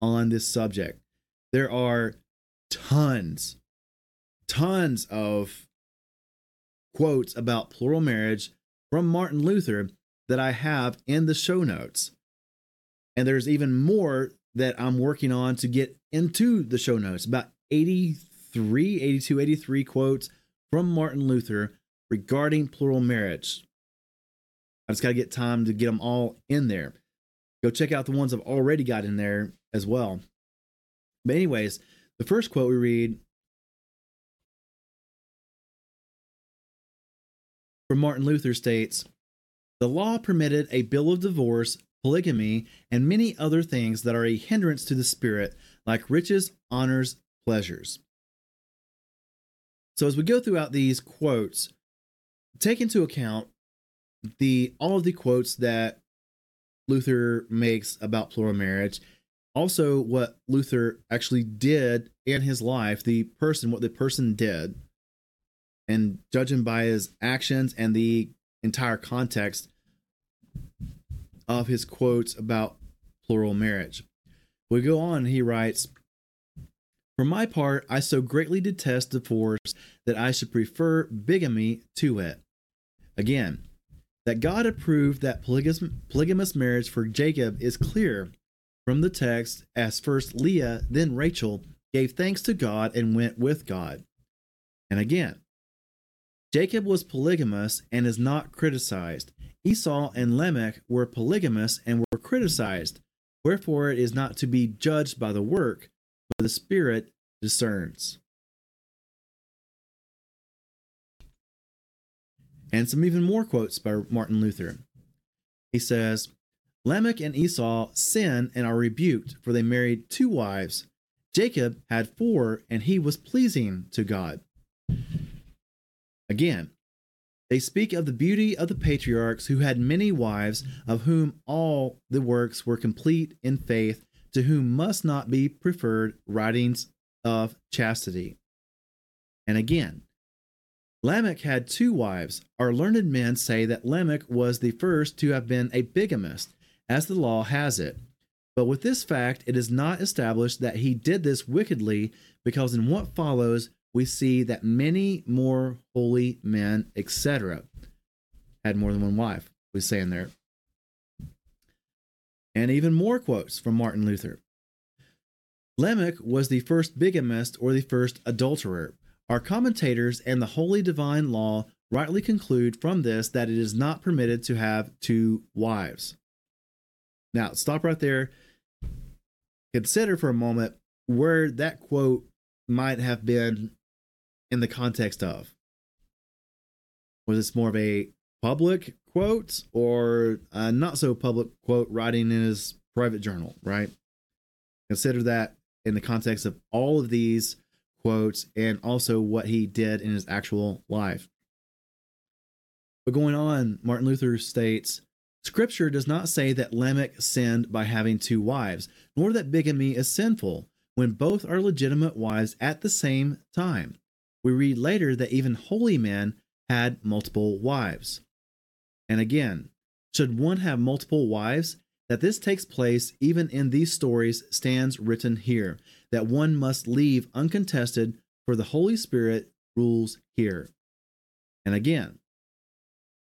on this subject. There are tons, tons of quotes about plural marriage from Martin Luther that I have in the show notes. And there's even more that I'm working on to get into the show notes about 83, 82, 83 quotes from Martin Luther regarding plural marriage. I just got to get time to get them all in there. Go check out the ones I've already got in there as well. But, anyways, the first quote we read from Martin Luther states the law permitted a bill of divorce, polygamy, and many other things that are a hindrance to the spirit, like riches, honors, pleasures. So as we go throughout these quotes, take into account the all of the quotes that Luther makes about plural marriage, also what Luther actually did in his life, the person, what the person did, and judging by his actions and the entire context of his quotes about plural marriage. We go on, he writes, For my part, I so greatly detest divorce that I should prefer bigamy to it. Again, that God approved that polygamous marriage for Jacob is clear from the text, as first Leah, then Rachel gave thanks to God and went with God. And again, Jacob was polygamous and is not criticized. Esau and Lamech were polygamous and were criticized. Wherefore it is not to be judged by the work, but the Spirit discerns. And some even more quotes by Martin Luther. He says, Lamech and Esau sin and are rebuked, for they married two wives. Jacob had four, and he was pleasing to God. Again, they speak of the beauty of the patriarchs who had many wives, of whom all the works were complete in faith, to whom must not be preferred writings of chastity. And again, Lamech had two wives. Our learned men say that Lamech was the first to have been a bigamist, as the law has it. But with this fact, it is not established that he did this wickedly, because in what follows we see that many more holy men, etc., had more than one wife. We say in there. And even more quotes from Martin Luther. Lamech was the first bigamist or the first adulterer. Our commentators and the holy divine law rightly conclude from this that it is not permitted to have two wives. Now, stop right there. Consider for a moment where that quote might have been in the context of? Was this more of a public quote or a not so public quote writing in his private journal, right? Consider that in the context of all of these quotes and also what he did in his actual life. But going on, Martin Luther states Scripture does not say that Lamech sinned by having two wives, nor that bigamy is sinful when both are legitimate wives at the same time we read later that even holy men had multiple wives. And again, should one have multiple wives? That this takes place even in these stories stands written here, that one must leave uncontested, for the Holy Spirit rules here. And again,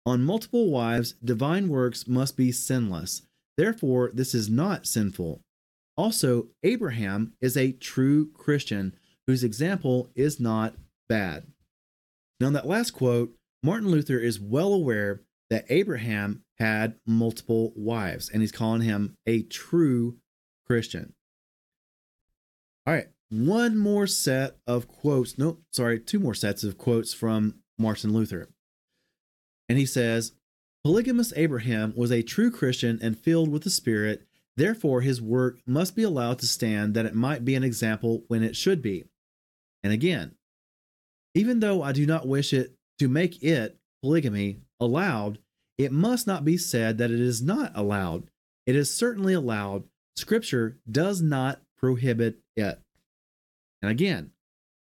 on multiple wives, divine works must be sinless. Therefore, this is not sinful. Also, Abraham is a true Christian whose example is not bad. Now, in that last quote, Martin Luther is well aware that Abraham had multiple wives, and he's calling him a true Christian. All right, one more set of quotes. Nope, sorry, two more sets of quotes from Martin Luther. And he says, Polygamous Abraham was a true Christian and filled with the Spirit. Therefore, his work must be allowed to stand that it might be an example when it should be. And again, even though I do not wish it to make it, polygamy, allowed, it must not be said that it is not allowed. It is certainly allowed. Scripture does not prohibit it. And again,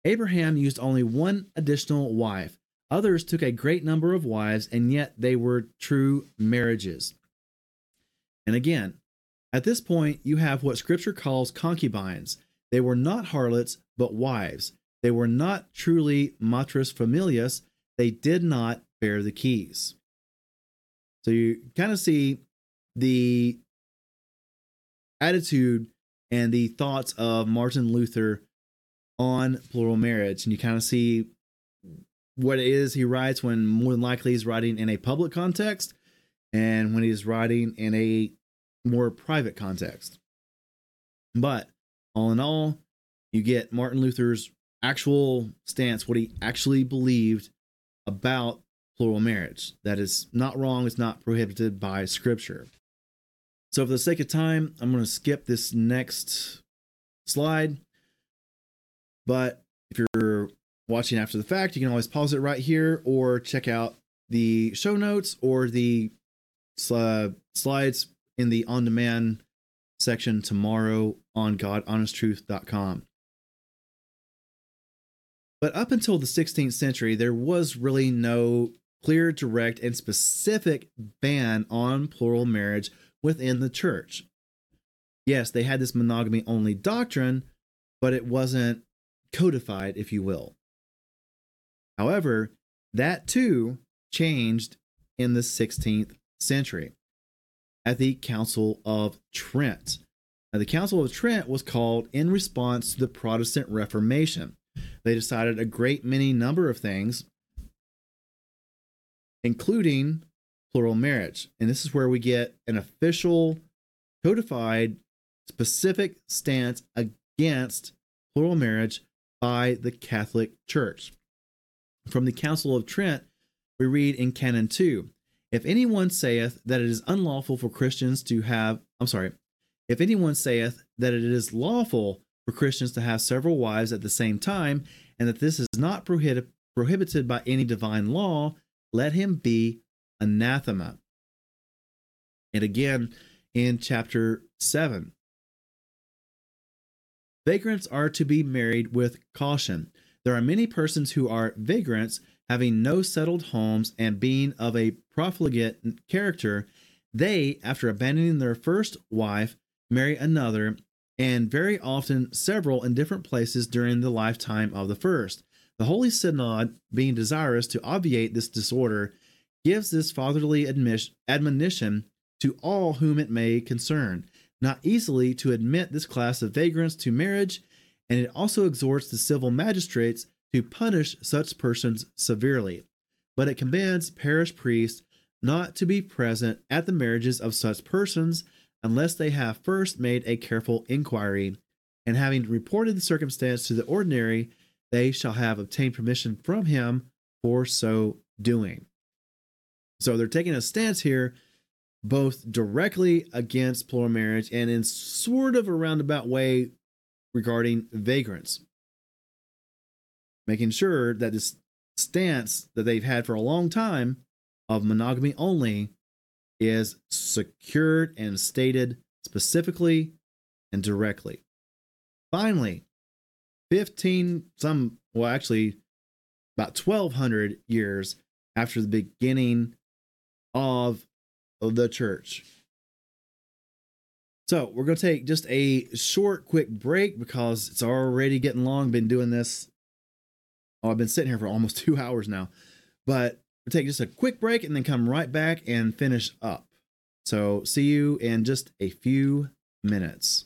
Abraham used only one additional wife. Others took a great number of wives, and yet they were true marriages. And again, at this point, you have what Scripture calls concubines. They were not harlots, but wives. They were not truly matris familias. They did not bear the keys. So you kind of see the attitude and the thoughts of Martin Luther on plural marriage, and you kind of see what it is he writes when more than likely he's writing in a public context and when he's writing in a more private context. But all in all, you get Martin Luther's actual stance, what he actually believed about plural marriage. That is not wrong, it's not prohibited by scripture. So, for the sake of time, I'm going to skip this next slide. But if you're watching after the fact, you can always pause it right here or check out the show notes or the uh, slides in the on demand section tomorrow on GodHonestTruth.com. But up until the 16th century, there was really no clear, direct, and specific ban on plural marriage within the church. Yes, they had this monogamy only doctrine, but it wasn't codified, if you will. However, that too changed in the 16th century at the Council of Trent. Now, the Council of Trent was called in response to the Protestant Reformation. They decided a great many number of things, including plural marriage. And this is where we get an official, codified, specific stance against plural marriage by the Catholic Church. From the Council of Trent, we read in Canon 2 If anyone saith that it is unlawful for Christians to have, I'm sorry, if anyone saith that it is lawful for Christians to have several wives at the same time, and that this is not prohibit, prohibited by any divine law, let him be anathema. And again in chapter 7, vagrants are to be married with caution. There are many persons who are vagrants, having no settled homes and being of a profligate character. They, after abandoning their first wife, marry another and very often several in different places during the lifetime of the first. The Holy Synod, being desirous to obviate this disorder, gives this fatherly admonition to all whom it may concern, not easily to admit this class of vagrants to marriage, and it also exhorts the civil magistrates to punish such persons severely. But it commands parish priests not to be present at the marriages of such persons unless they have first made a careful inquiry, and having reported the circumstance to the ordinary, they shall have obtained permission from him for so doing. So they're taking a stance here, both directly against plural marriage and in sort of a roundabout way regarding vagrants, making sure that this stance that they've had for a long time of monogamy only is secured and stated specifically and directly. Finally, 15 some well actually about 1200 years after the beginning of the church So we're going to take just a short, quick break because it's already getting long. Been doing this. Oh, I've been sitting here for almost [LAUGHS] two hours now. But we'll take just a quick break and then come right back and finish up. So see you in just a few minutes.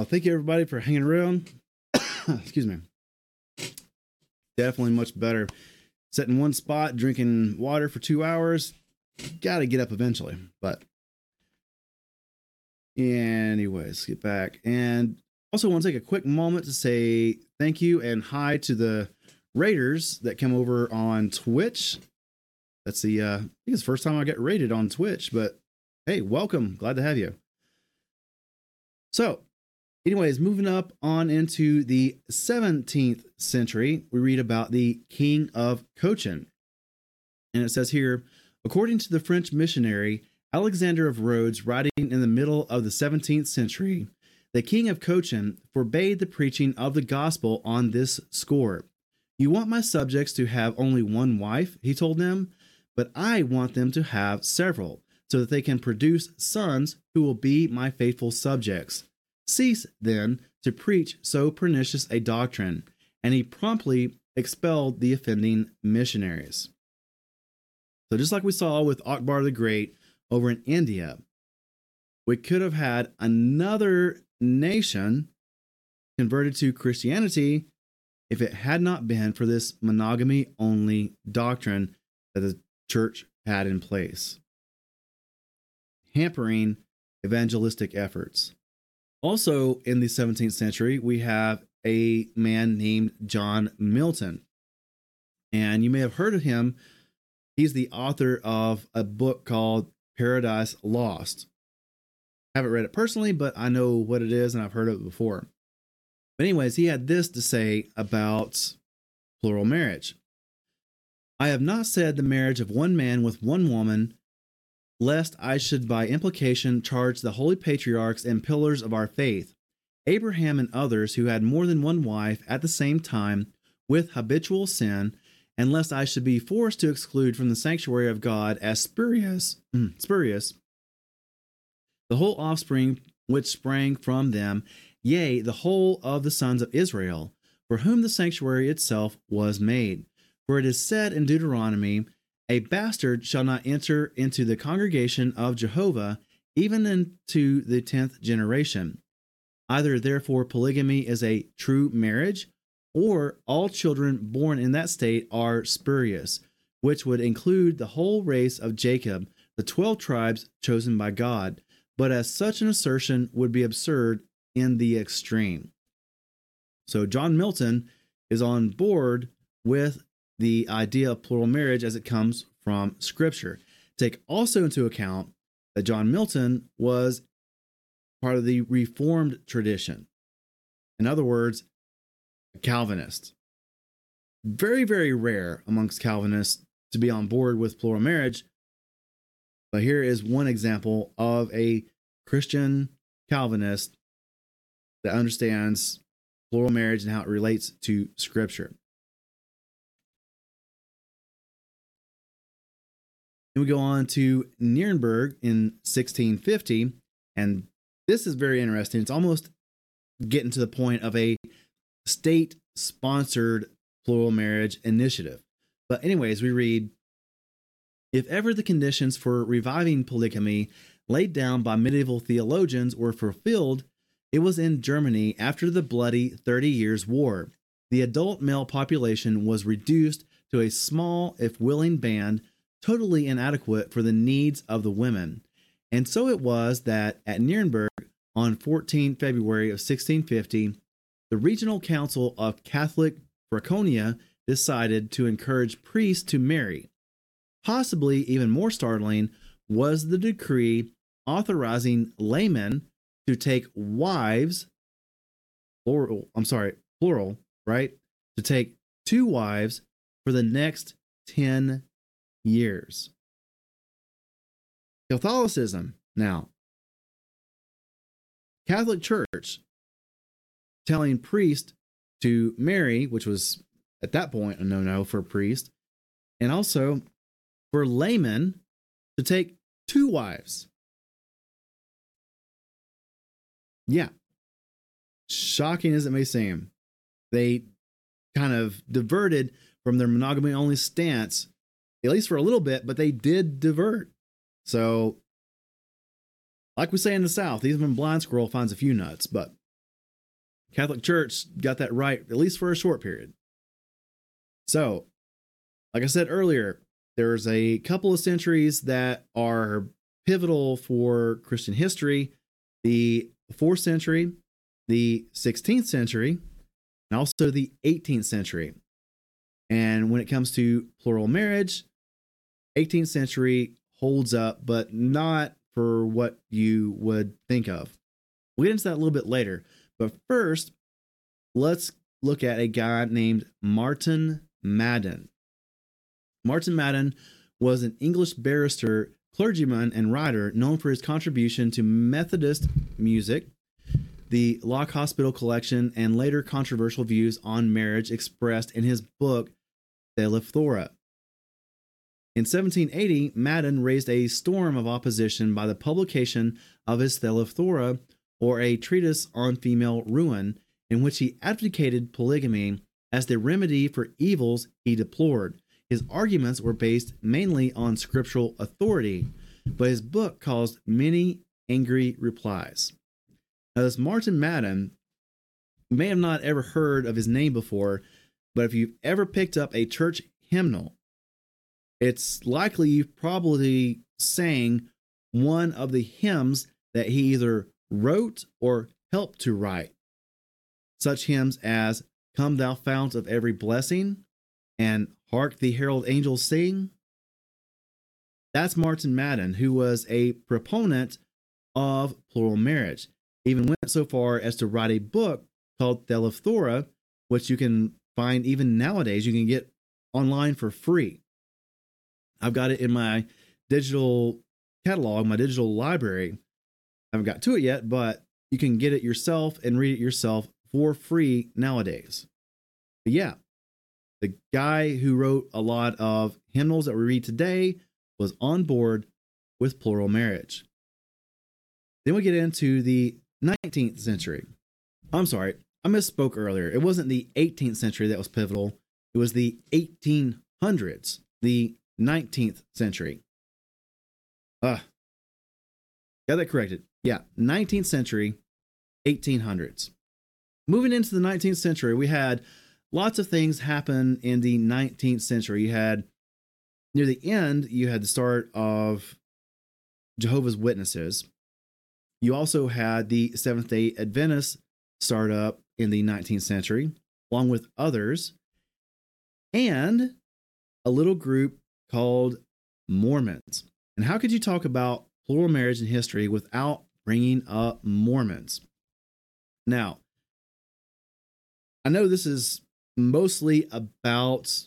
Oh, thank you everybody for hanging around. [COUGHS] Excuse me. Definitely much better. Sitting one spot, drinking water for two hours. Got to get up eventually. But, anyways, get back. And also want to take a quick moment to say thank you and hi to the raiders that come over on Twitch. That's the, uh, I think it's the first time I get rated on Twitch, but hey, welcome. Glad to have you. So, anyways, moving up on into the 17th century, we read about the King of Cochin. And it says here, according to the French missionary Alexander of Rhodes, writing in the middle of the 17th century, the King of Cochin forbade the preaching of the gospel on this score. You want my subjects to have only one wife, he told them, but I want them to have several, so that they can produce sons who will be my faithful subjects. Cease, then, to preach so pernicious a doctrine. And he promptly expelled the offending missionaries. So, just like we saw with Akbar the Great over in India, we could have had another nation converted to Christianity if it had not been for this monogamy only doctrine that the church had in place, hampering evangelistic efforts. Also, in the 17th century, we have a man named John Milton. And you may have heard of him. He's the author of a book called Paradise Lost. haven't read it personally, but I know what it is and I've heard of it before. But, anyways, he had this to say about plural marriage. I have not said the marriage of one man with one woman, lest I should by implication charge the holy patriarchs and pillars of our faith, Abraham and others who had more than one wife at the same time with habitual sin, and lest I should be forced to exclude from the sanctuary of God as spurious, mm, spurious the whole offspring which sprang from them, yea, the whole of the sons of Israel, for whom the sanctuary itself was made. For it is said in Deuteronomy, A bastard shall not enter into the congregation of Jehovah, even into the tenth generation. Either therefore polygamy is a true marriage, or all children born in that state are spurious, which would include the whole race of Jacob, the twelve tribes chosen by God. But as such an assertion would be absurd in the extreme. So John Milton is on board with the idea of plural marriage as it comes from Scripture. Take also into account that John Milton was part of the Reformed tradition. In other words, a Calvinist. Very, very rare amongst Calvinists to be on board with plural marriage. But here is one example of a Christian Calvinist that understands plural marriage and how it relates to Scripture. And we go on to Nuremberg in 1650, and this is very interesting. It's almost getting to the point of a state sponsored plural marriage initiative. But, anyways, we read If ever the conditions for reviving polygamy laid down by medieval theologians were fulfilled, it was in Germany after the bloody Thirty Years' War. The adult male population was reduced to a small, if willing, band totally inadequate for the needs of the women. And so it was that at Nuremberg on 14 February of 1650, the Regional Council of Catholic Franconia decided to encourage priests to marry. Possibly even more startling was the decree authorizing laymen to take wives, plural, I'm sorry, plural, right? To take two wives for the next 10 years. Catholicism now. Catholic Church telling priest to marry, which was at that point a no no for a priest, and also for laymen to take two wives. Yeah. Shocking as it may seem, they kind of diverted from their monogamy only stance at least for a little bit, but they did divert. So, like we say in the South, even blind squirrel finds a few nuts, but Catholic Church got that right, at least for a short period. So, like I said earlier, there's a couple of centuries that are pivotal for Christian history the 4th century, the 16th century, and also the 18th century. And when it comes to plural marriage, 18th century holds up, but not for what you would think of. We'll get into that a little bit later. But first, let's look at a guy named Martin Madan. Martin Madan was an English barrister, clergyman, and writer known for his contribution to Methodist music, the Lock Hospital collection, and later controversial views on marriage expressed in his book, Thora. In 1780, Madan raised a storm of opposition by the publication of his Thora, or a treatise on female ruin, in which he advocated polygamy as the remedy for evils he deplored. His arguments were based mainly on scriptural authority, but his book caused many angry replies. Now, this Martin Madan, may have not ever heard of his name before, but if you've ever picked up a church hymnal, it's likely you've probably sang one of the hymns that he either wrote or helped to write. Such hymns as Come Thou Fount of Every Blessing and Hark the Herald Angels Sing, That's Martin Madan, who was a proponent of plural marriage. Even went so far as to write a book called Thora, which you can find even nowadays. You can get online for free. I've got it in my digital catalog, my digital library. I haven't got to it yet, but you can get it yourself and read it yourself for free nowadays. But yeah, the guy who wrote a lot of hymnals that we read today was on board with plural marriage. Then we get into the 19th century. I'm sorry, I misspoke earlier. It wasn't the 18th century that was pivotal, it was the 1800s, the 19th century. Ah, got that corrected. Yeah, 19th century, 1800s. Moving into the 19th century, we had lots of things happen in the 19th century. You had near the end, you had the start of Jehovah's Witnesses. You also had the Seventh day Adventists start up in the 19th century, along with others, and a little group called Mormons. And how could you talk about plural marriage in history without bringing up Mormons? Now, I know this is mostly about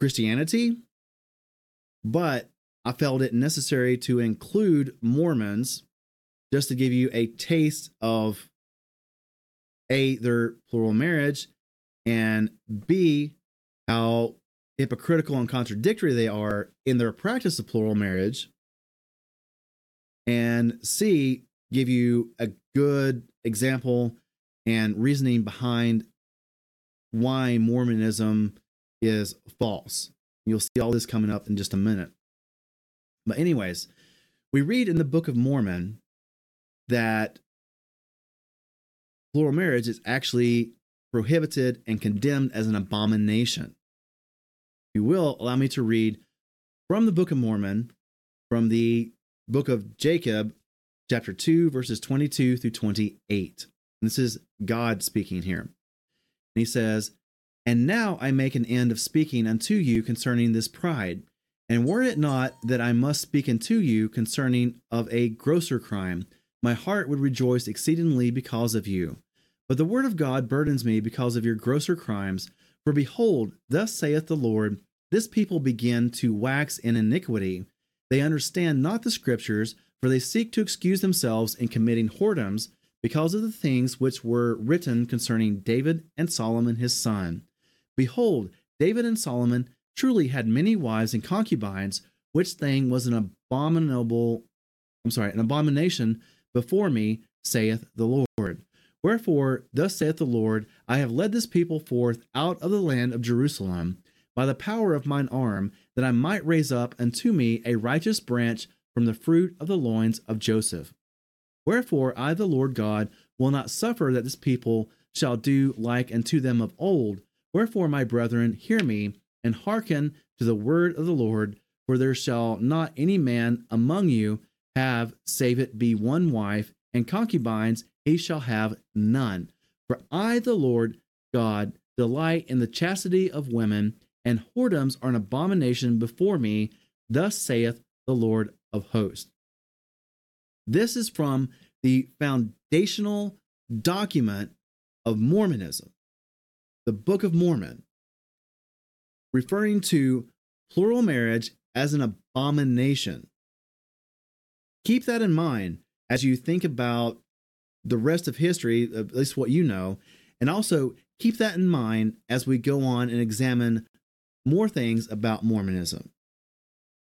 Christianity, but I felt it necessary to include Mormons just to give you a taste of A, their plural marriage, and B, how hypocritical and contradictory they are in their practice of plural marriage, and C, give you a good example and reasoning behind why Mormonism is false. You'll see all this coming up in just a minute. But, anyways, we read in the Book of Mormon that plural marriage is actually prohibited and condemned as an abomination. You will, allow me to read from the Book of Mormon, from the book of Jacob, chapter 2, verses 22 through 28. And this is God speaking here. And he says, And now I make an end of speaking unto you concerning this pride. And were it not that I must speak unto you concerning of a grosser crime, my heart would rejoice exceedingly because of you. But the word of God burdens me because of your grosser crimes. For behold, thus saith the Lord, this people begin to wax in iniquity. They understand not the scriptures, for they seek to excuse themselves in committing whoredoms because of the things which were written concerning David and Solomon his son. Behold, David and Solomon truly had many wives and concubines, which thing was an abominable, I'm sorry, an abomination before me, saith the Lord. Wherefore, thus saith the Lord, I have led this people forth out of the land of Jerusalem by the power of mine arm, that I might raise up unto me a righteous branch from the fruit of the loins of Joseph. Wherefore I, the Lord God, will not suffer that this people shall do like unto them of old. Wherefore, my brethren, hear me, and hearken to the word of the Lord, for there shall not any man among you have, save it be one wife, and concubines he shall have none. For I, the Lord God, delight in the chastity of women, and whoredoms are an abomination before me. Thus saith the Lord of hosts. This is from the foundational document of Mormonism, the Book of Mormon, referring to plural marriage as an abomination. Keep that in mind as you think about the rest of history, at least what you know, and also keep that in mind as we go on and examine more things about Mormonism.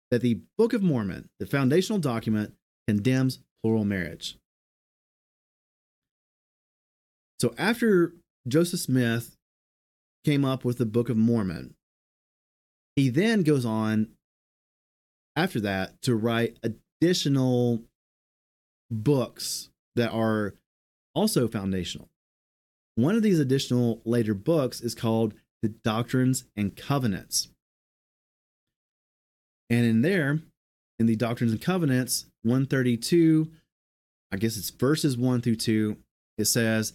That the Book of Mormon, the foundational document, condemns plural marriage. So after Joseph Smith came up with the Book of Mormon, he then goes on after that to write additional books that are also foundational. One of these additional later books is called the Doctrines and Covenants. And in there, in the Doctrines and Covenants, 132, I guess it's verses 1 through 2, it says,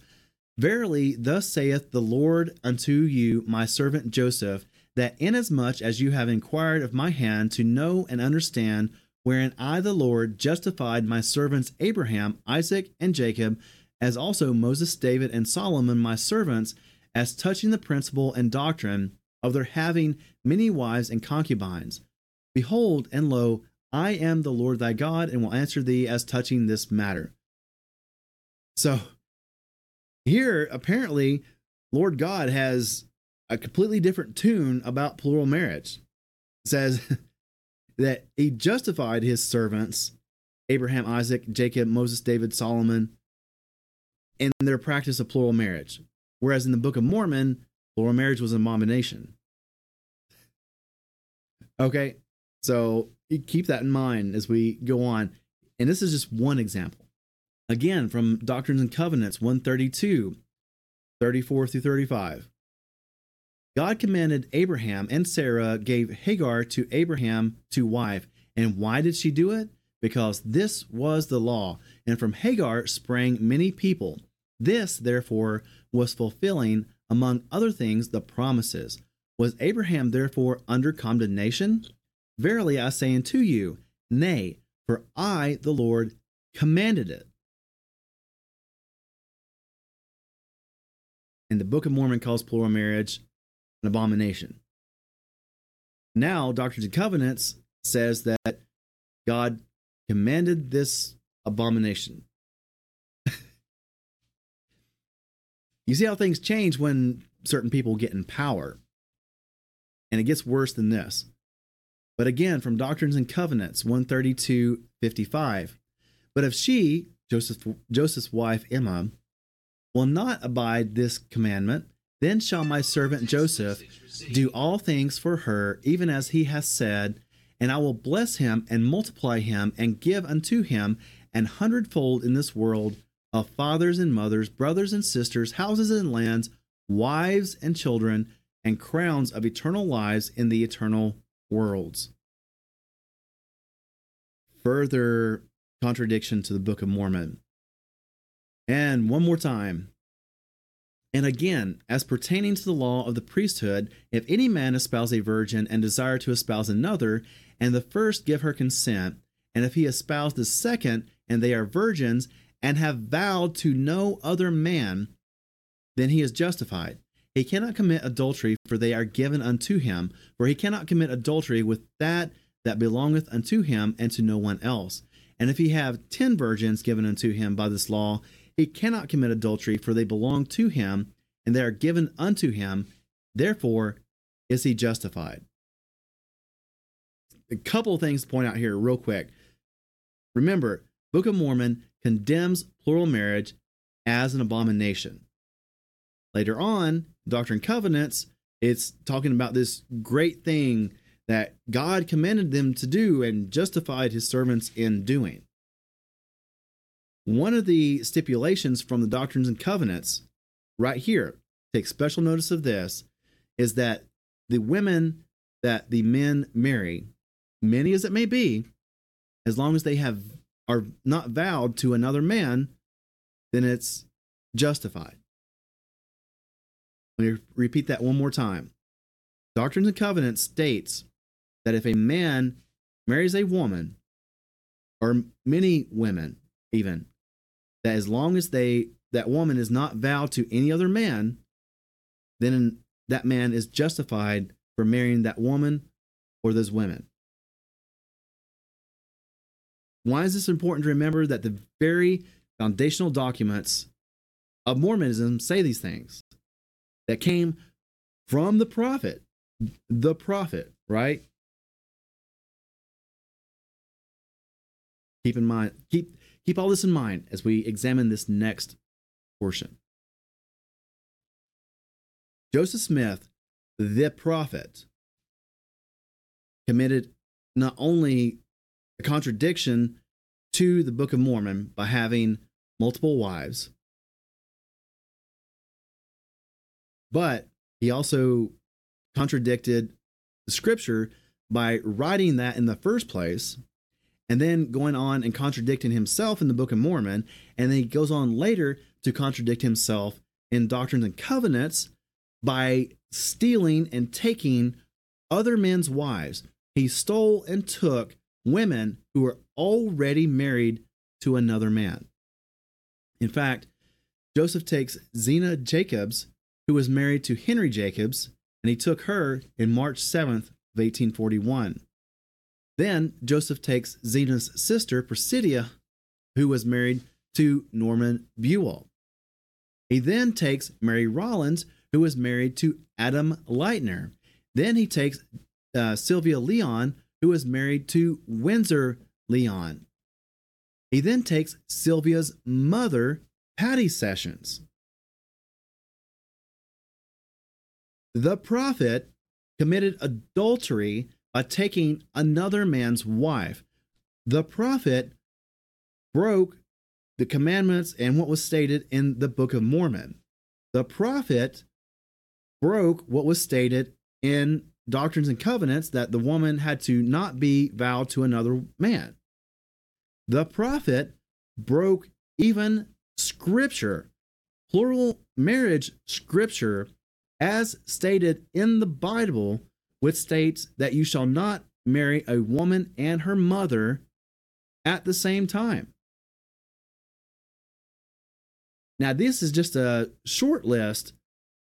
Verily, thus saith the Lord unto you, my servant Joseph, that inasmuch as you have inquired of my hand to know and understand, wherein I, the Lord, justified my servants Abraham, Isaac, and Jacob, as also Moses, David, and Solomon, my servants, as touching the principle and doctrine of their having many wives and concubines. Behold, and lo, I am the Lord thy God, and will answer thee as touching this matter. So, here, apparently, Lord God has a completely different tune about plural marriage. It says [LAUGHS] that he justified his servants, Abraham, Isaac, Jacob, Moses, David, Solomon, in their practice of plural marriage. Whereas in the Book of Mormon, plural marriage was an abomination. Okay, so keep that in mind as we go on. And this is just one example. Again, from Doctrines and Covenants 132, 34 through 35. God commanded Abraham, and Sarah gave Hagar to Abraham to wife. And why did she do it? Because this was the law, and from Hagar sprang many people. This, therefore, was fulfilling, among other things, the promises. Was Abraham therefore under condemnation? Verily I say unto you, Nay, for I, the Lord, commanded it. And the Book of Mormon calls plural marriage an abomination. Now, Doctrines and Covenants says that God commanded this abomination. You see how things change when certain people get in power. And it gets worse than this. But again, from Doctrines and Covenants 132 55. But if she, Joseph, Joseph's wife Emma, will not abide this commandment, then shall my servant Joseph do all things for her, even as he hath said, and I will bless him and multiply him and give unto him an hundredfold in this world of fathers and mothers, brothers and sisters, houses and lands, wives and children, and crowns of eternal lives in the eternal worlds. Further contradiction to the Book of Mormon. And one more time. And again, as pertaining to the law of the priesthood, if any man espouse a virgin and desire to espouse another, and the first give her consent, and if he espouse the second, and they are virgins, and have vowed to no other man, then he is justified. He cannot commit adultery, for they are given unto him. For he cannot commit adultery with that that belongeth unto him, and to no one else. And if he have ten virgins given unto him by this law, he cannot commit adultery, for they belong to him, and they are given unto him. Therefore is he justified. A couple things to point out here, real quick. Remember, Book of Mormon condemns plural marriage as an abomination. Later on, Doctrine and Covenants, it's talking about this great thing that God commanded them to do and justified his servants in doing. One of the stipulations from the Doctrines and Covenants, right here, take special notice of this, is that the women that the men marry, many as it may be, as long as they have are not vowed to another man, then it's justified. Let me repeat that one more time. Doctrines and Covenants states that if a man marries a woman, or many women even, that as long as they that woman is not vowed to any other man, then that man is justified for marrying that woman or those women. Why is this important to remember that the very foundational documents of Mormonism say these things? that came from the prophet, the prophet, right? Keep in mind, keep keep all this in mind as we examine this next portion. Joseph Smith, the prophet, committed not only a contradiction to the Book of Mormon by having multiple wives, But he also contradicted the scripture by writing that in the first place and then going on and contradicting himself in the Book of Mormon. And then he goes on later to contradict himself in Doctrines and Covenants by stealing and taking other men's wives. He stole and took women who were already married to another man. In fact, Joseph takes Zina Jacobs, who was married to Henry Jacobs, and he took her in March 7th of 1841. Then Joseph takes Zina's sister, Presendia, who was married to Norman Buell. He then takes Mary Rollins, who was married to Adam Lightner. Then he takes uh, Sylvia Lyon, who was married to Windsor Lyon. He then takes Sylvia's mother, Patty Sessions. The prophet committed adultery by taking another man's wife. The prophet broke the commandments and what was stated in the Book of Mormon. The prophet broke what was stated in Doctrines and Covenants that the woman had to not be vowed to another man. The prophet broke even scripture, plural marriage scripture, as stated in the Bible, which states that you shall not marry a woman and her mother at the same time. Now, this is just a short list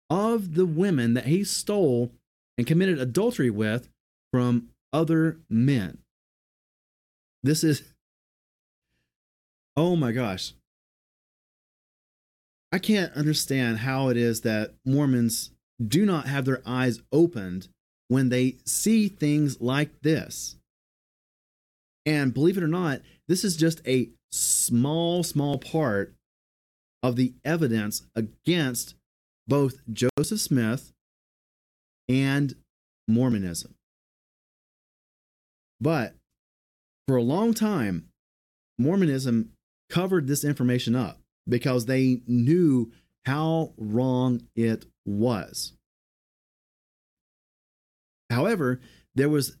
of the women that he stole and committed adultery with from other men. This is, oh my gosh. I can't understand how it is that Mormons do not have their eyes opened when they see things like this. And believe it or not, this is just a small, small part of the evidence against both Joseph Smith and Mormonism. But for a long time, Mormonism covered this information up because they knew how wrong it was. However, there was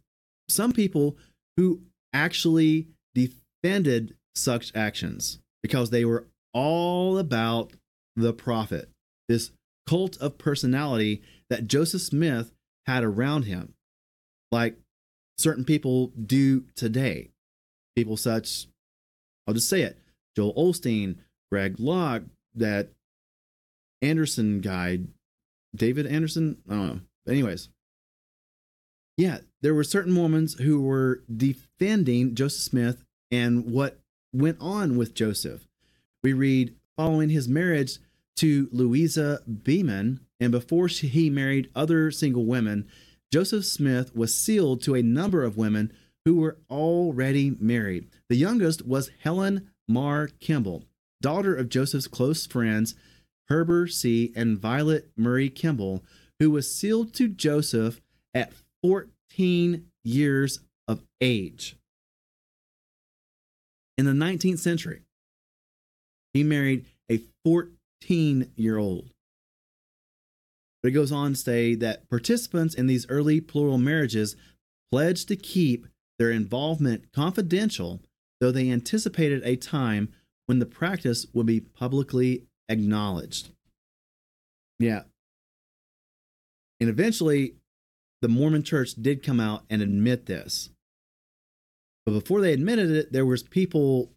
some people who actually defended such actions because they were all about the prophet, this cult of personality that Joseph Smith had around him, like certain people do today. People such, I'll just say it, Joel Osteen, Greg Locke, that Anderson guy, David Anderson, I don't know. But anyways, yeah, there were certain Mormons who were defending Joseph Smith and what went on with Joseph. We read following his marriage to Louisa Beaman, and before she, he married other single women, Joseph Smith was sealed to a number of women who were already married. The youngest was Helen Mar Kimball, daughter of Joseph's close friends Herbert C. and Violet Murray Kimball, who was sealed to Joseph at 14 years of age. In the 19th century, he married a 14 year old. But it goes on to say that participants in these early plural marriages pledged to keep their involvement confidential, though they anticipated a time when the practice would be publicly acknowledged. Yeah. And eventually, the Mormon church did come out and admit this. But before they admitted it, there was people,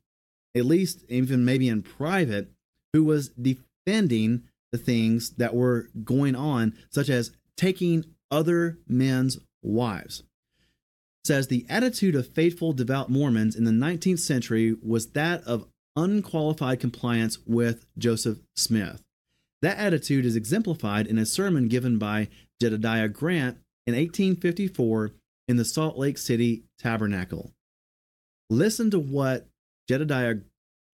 at least even maybe in private, who was defending the things that were going on, such as taking other men's wives. It says the attitude of faithful devout Mormons in the 19th century was that of unqualified compliance with Joseph Smith. That attitude is exemplified in a sermon given by Jedediah Grant in 1854 in the Salt Lake City Tabernacle. Listen to what Jedediah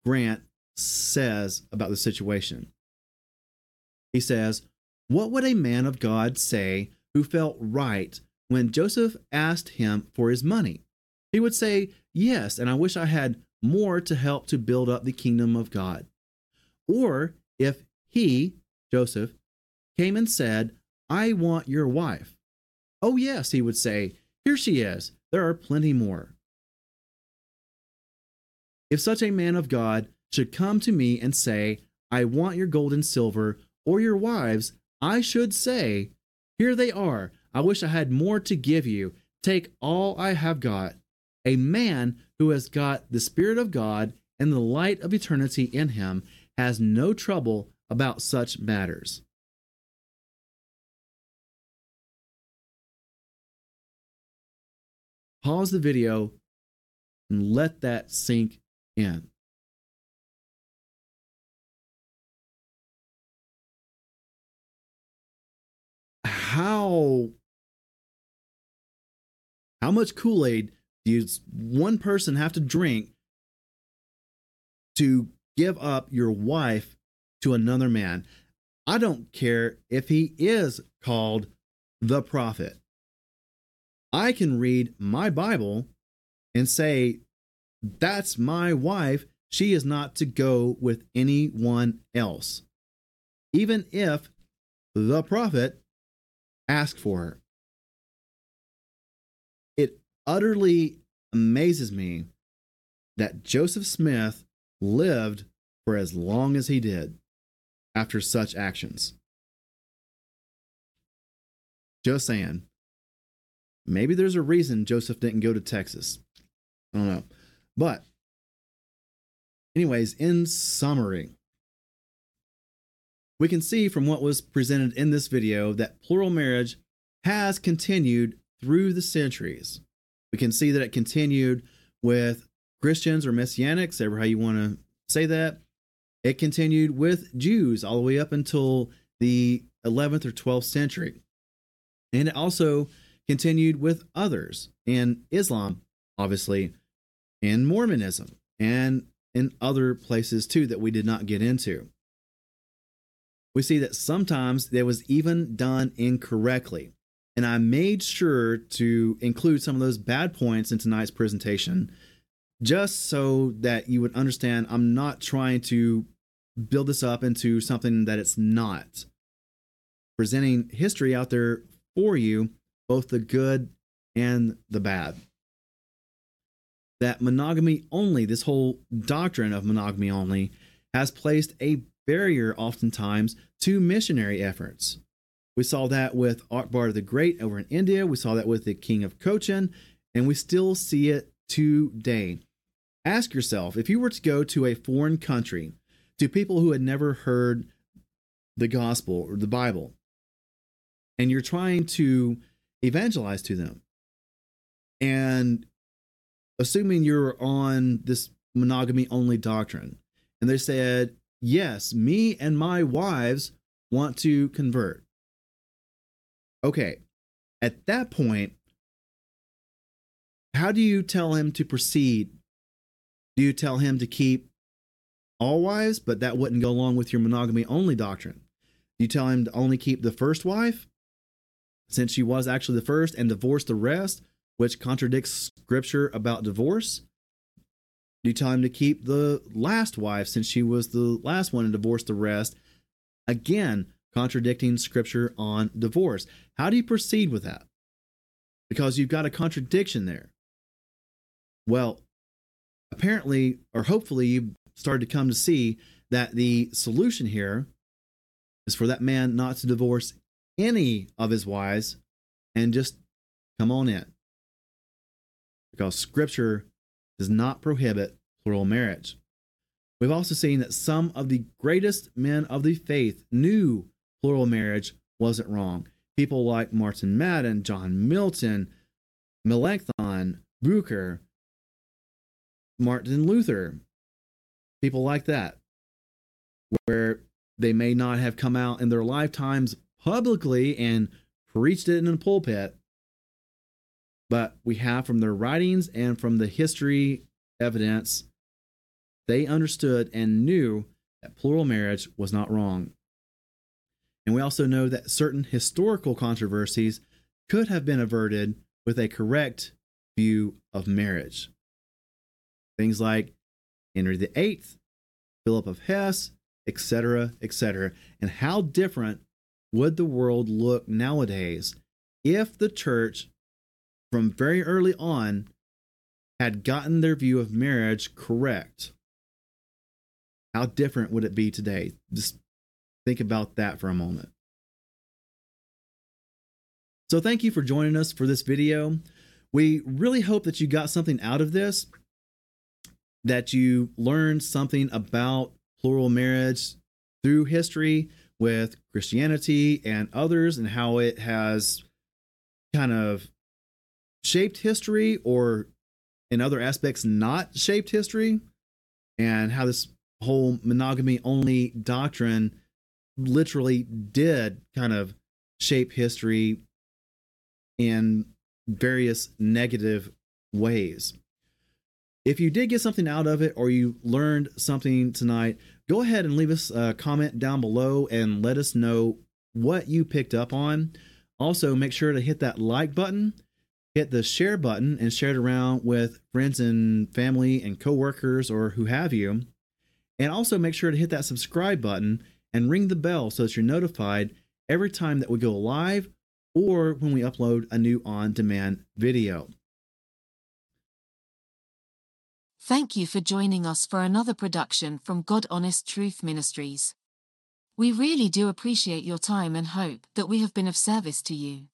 Grant says about the situation. He says, What would a man of God say who felt right when Joseph asked him for his money? He would say, Yes, and I wish I had more to help to build up the kingdom of God. Or if he, Joseph, came and said, I want your wife. Oh, yes, he would say, Here she is. There are plenty more. If such a man of God should come to me and say, I want your gold and silver, or your wives, I should say, Here they are. I wish I had more to give you. Take all I have got. A man who has got the Spirit of God and the light of eternity in him has no trouble about such matters. Pause the video and let that sink in. How how much Kool-Aid does one person have to drink to give up your wife to another man? I don't care if he is called the prophet. I can read my Bible and say, That's my wife. She is not to go with anyone else, even if the prophet asked for. It utterly amazes me that Joseph Smith lived for as long as he did after such actions. Just saying. Maybe there's a reason Joseph didn't go to Texas. I don't know. But, anyways, in summary, we can see from what was presented in this video that plural marriage has continued through the centuries. We can see that it continued with Christians or Messianics, ever how you want to say that. It continued with Jews all the way up until the 11th or 12th century. And it also continued with others in Islam, obviously, in Mormonism, and in other places too that we did not get into. We see that sometimes it was even done incorrectly. And I made sure to include some of those bad points in tonight's presentation just so that you would understand I'm not trying to build this up into something that it's not. Presenting history out there for you both the good and the bad. That monogamy only, this whole doctrine of monogamy only, has placed a barrier oftentimes to missionary efforts. We saw that with Akbar the Great over in India, we saw that with the King of Cochin, and we still see it today. Ask yourself if you were to go to a foreign country, to people who had never heard the gospel or the Bible, and you're trying to evangelize to them. And assuming you're on this monogamy only doctrine, and they said, Yes, me and my wives want to convert. Okay, at that point, how do you tell him to proceed? Do you tell him to keep all wives, but that wouldn't go along with your monogamy only doctrine? Do you tell him to only keep the first wife? since she was actually the first and divorce the rest, which contradicts scripture about divorce? Do him to keep the last wife since she was the last one and divorce the rest? Again, contradicting scripture on divorce. How do you proceed with that? Because you've got a contradiction there. Well, apparently, or hopefully, you started to come to see that the solution here is for that man not to divorce any of his wives and just come on in. Because scripture does not prohibit plural marriage. We've also seen that some of the greatest men of the faith knew plural marriage wasn't wrong. People like Martin Madan, John Milton, Melanchthon, Bucer, Martin Luther, people like that, where they may not have come out in their lifetimes publicly and preached it in a pulpit, but we have from their writings and from the history evidence, they understood and knew that plural marriage was not wrong. And we also know that certain historical controversies could have been averted with a correct view of marriage. Things like Henry VIII, Philip of Hesse, etc., etc., and how different would the world look nowadays if the church, from very early on, had gotten their view of marriage correct? How different would it be today? Just think about that for a moment. So thank you for joining us for this video. We really hope that you got something out of this, that you learned something about plural marriage through history with Christianity and others and how it has kind of shaped history or in other aspects not shaped history and how this whole monogamy only doctrine literally did kind of shape history in various negative ways. If you did get something out of it or you learned something tonight, go ahead and leave us a comment down below and let us know what you picked up on. Also, make sure to hit that like button, hit the share button, and share it around with friends and family and coworkers or who have you. And also make sure to hit that subscribe button and ring the bell so that you're notified every time that we go live or when we upload a new on demand video. Thank you for joining us for another production from God Honest Truth Ministries. We really do appreciate your time and hope that we have been of service to you.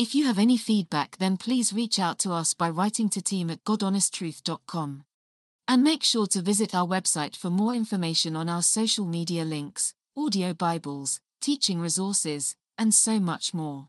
If you have any feedback, then please reach out to us by writing to team at godhonesttruth.com. And make sure to visit our website for more information on our social media links, audio Bibles, teaching resources, and so much more.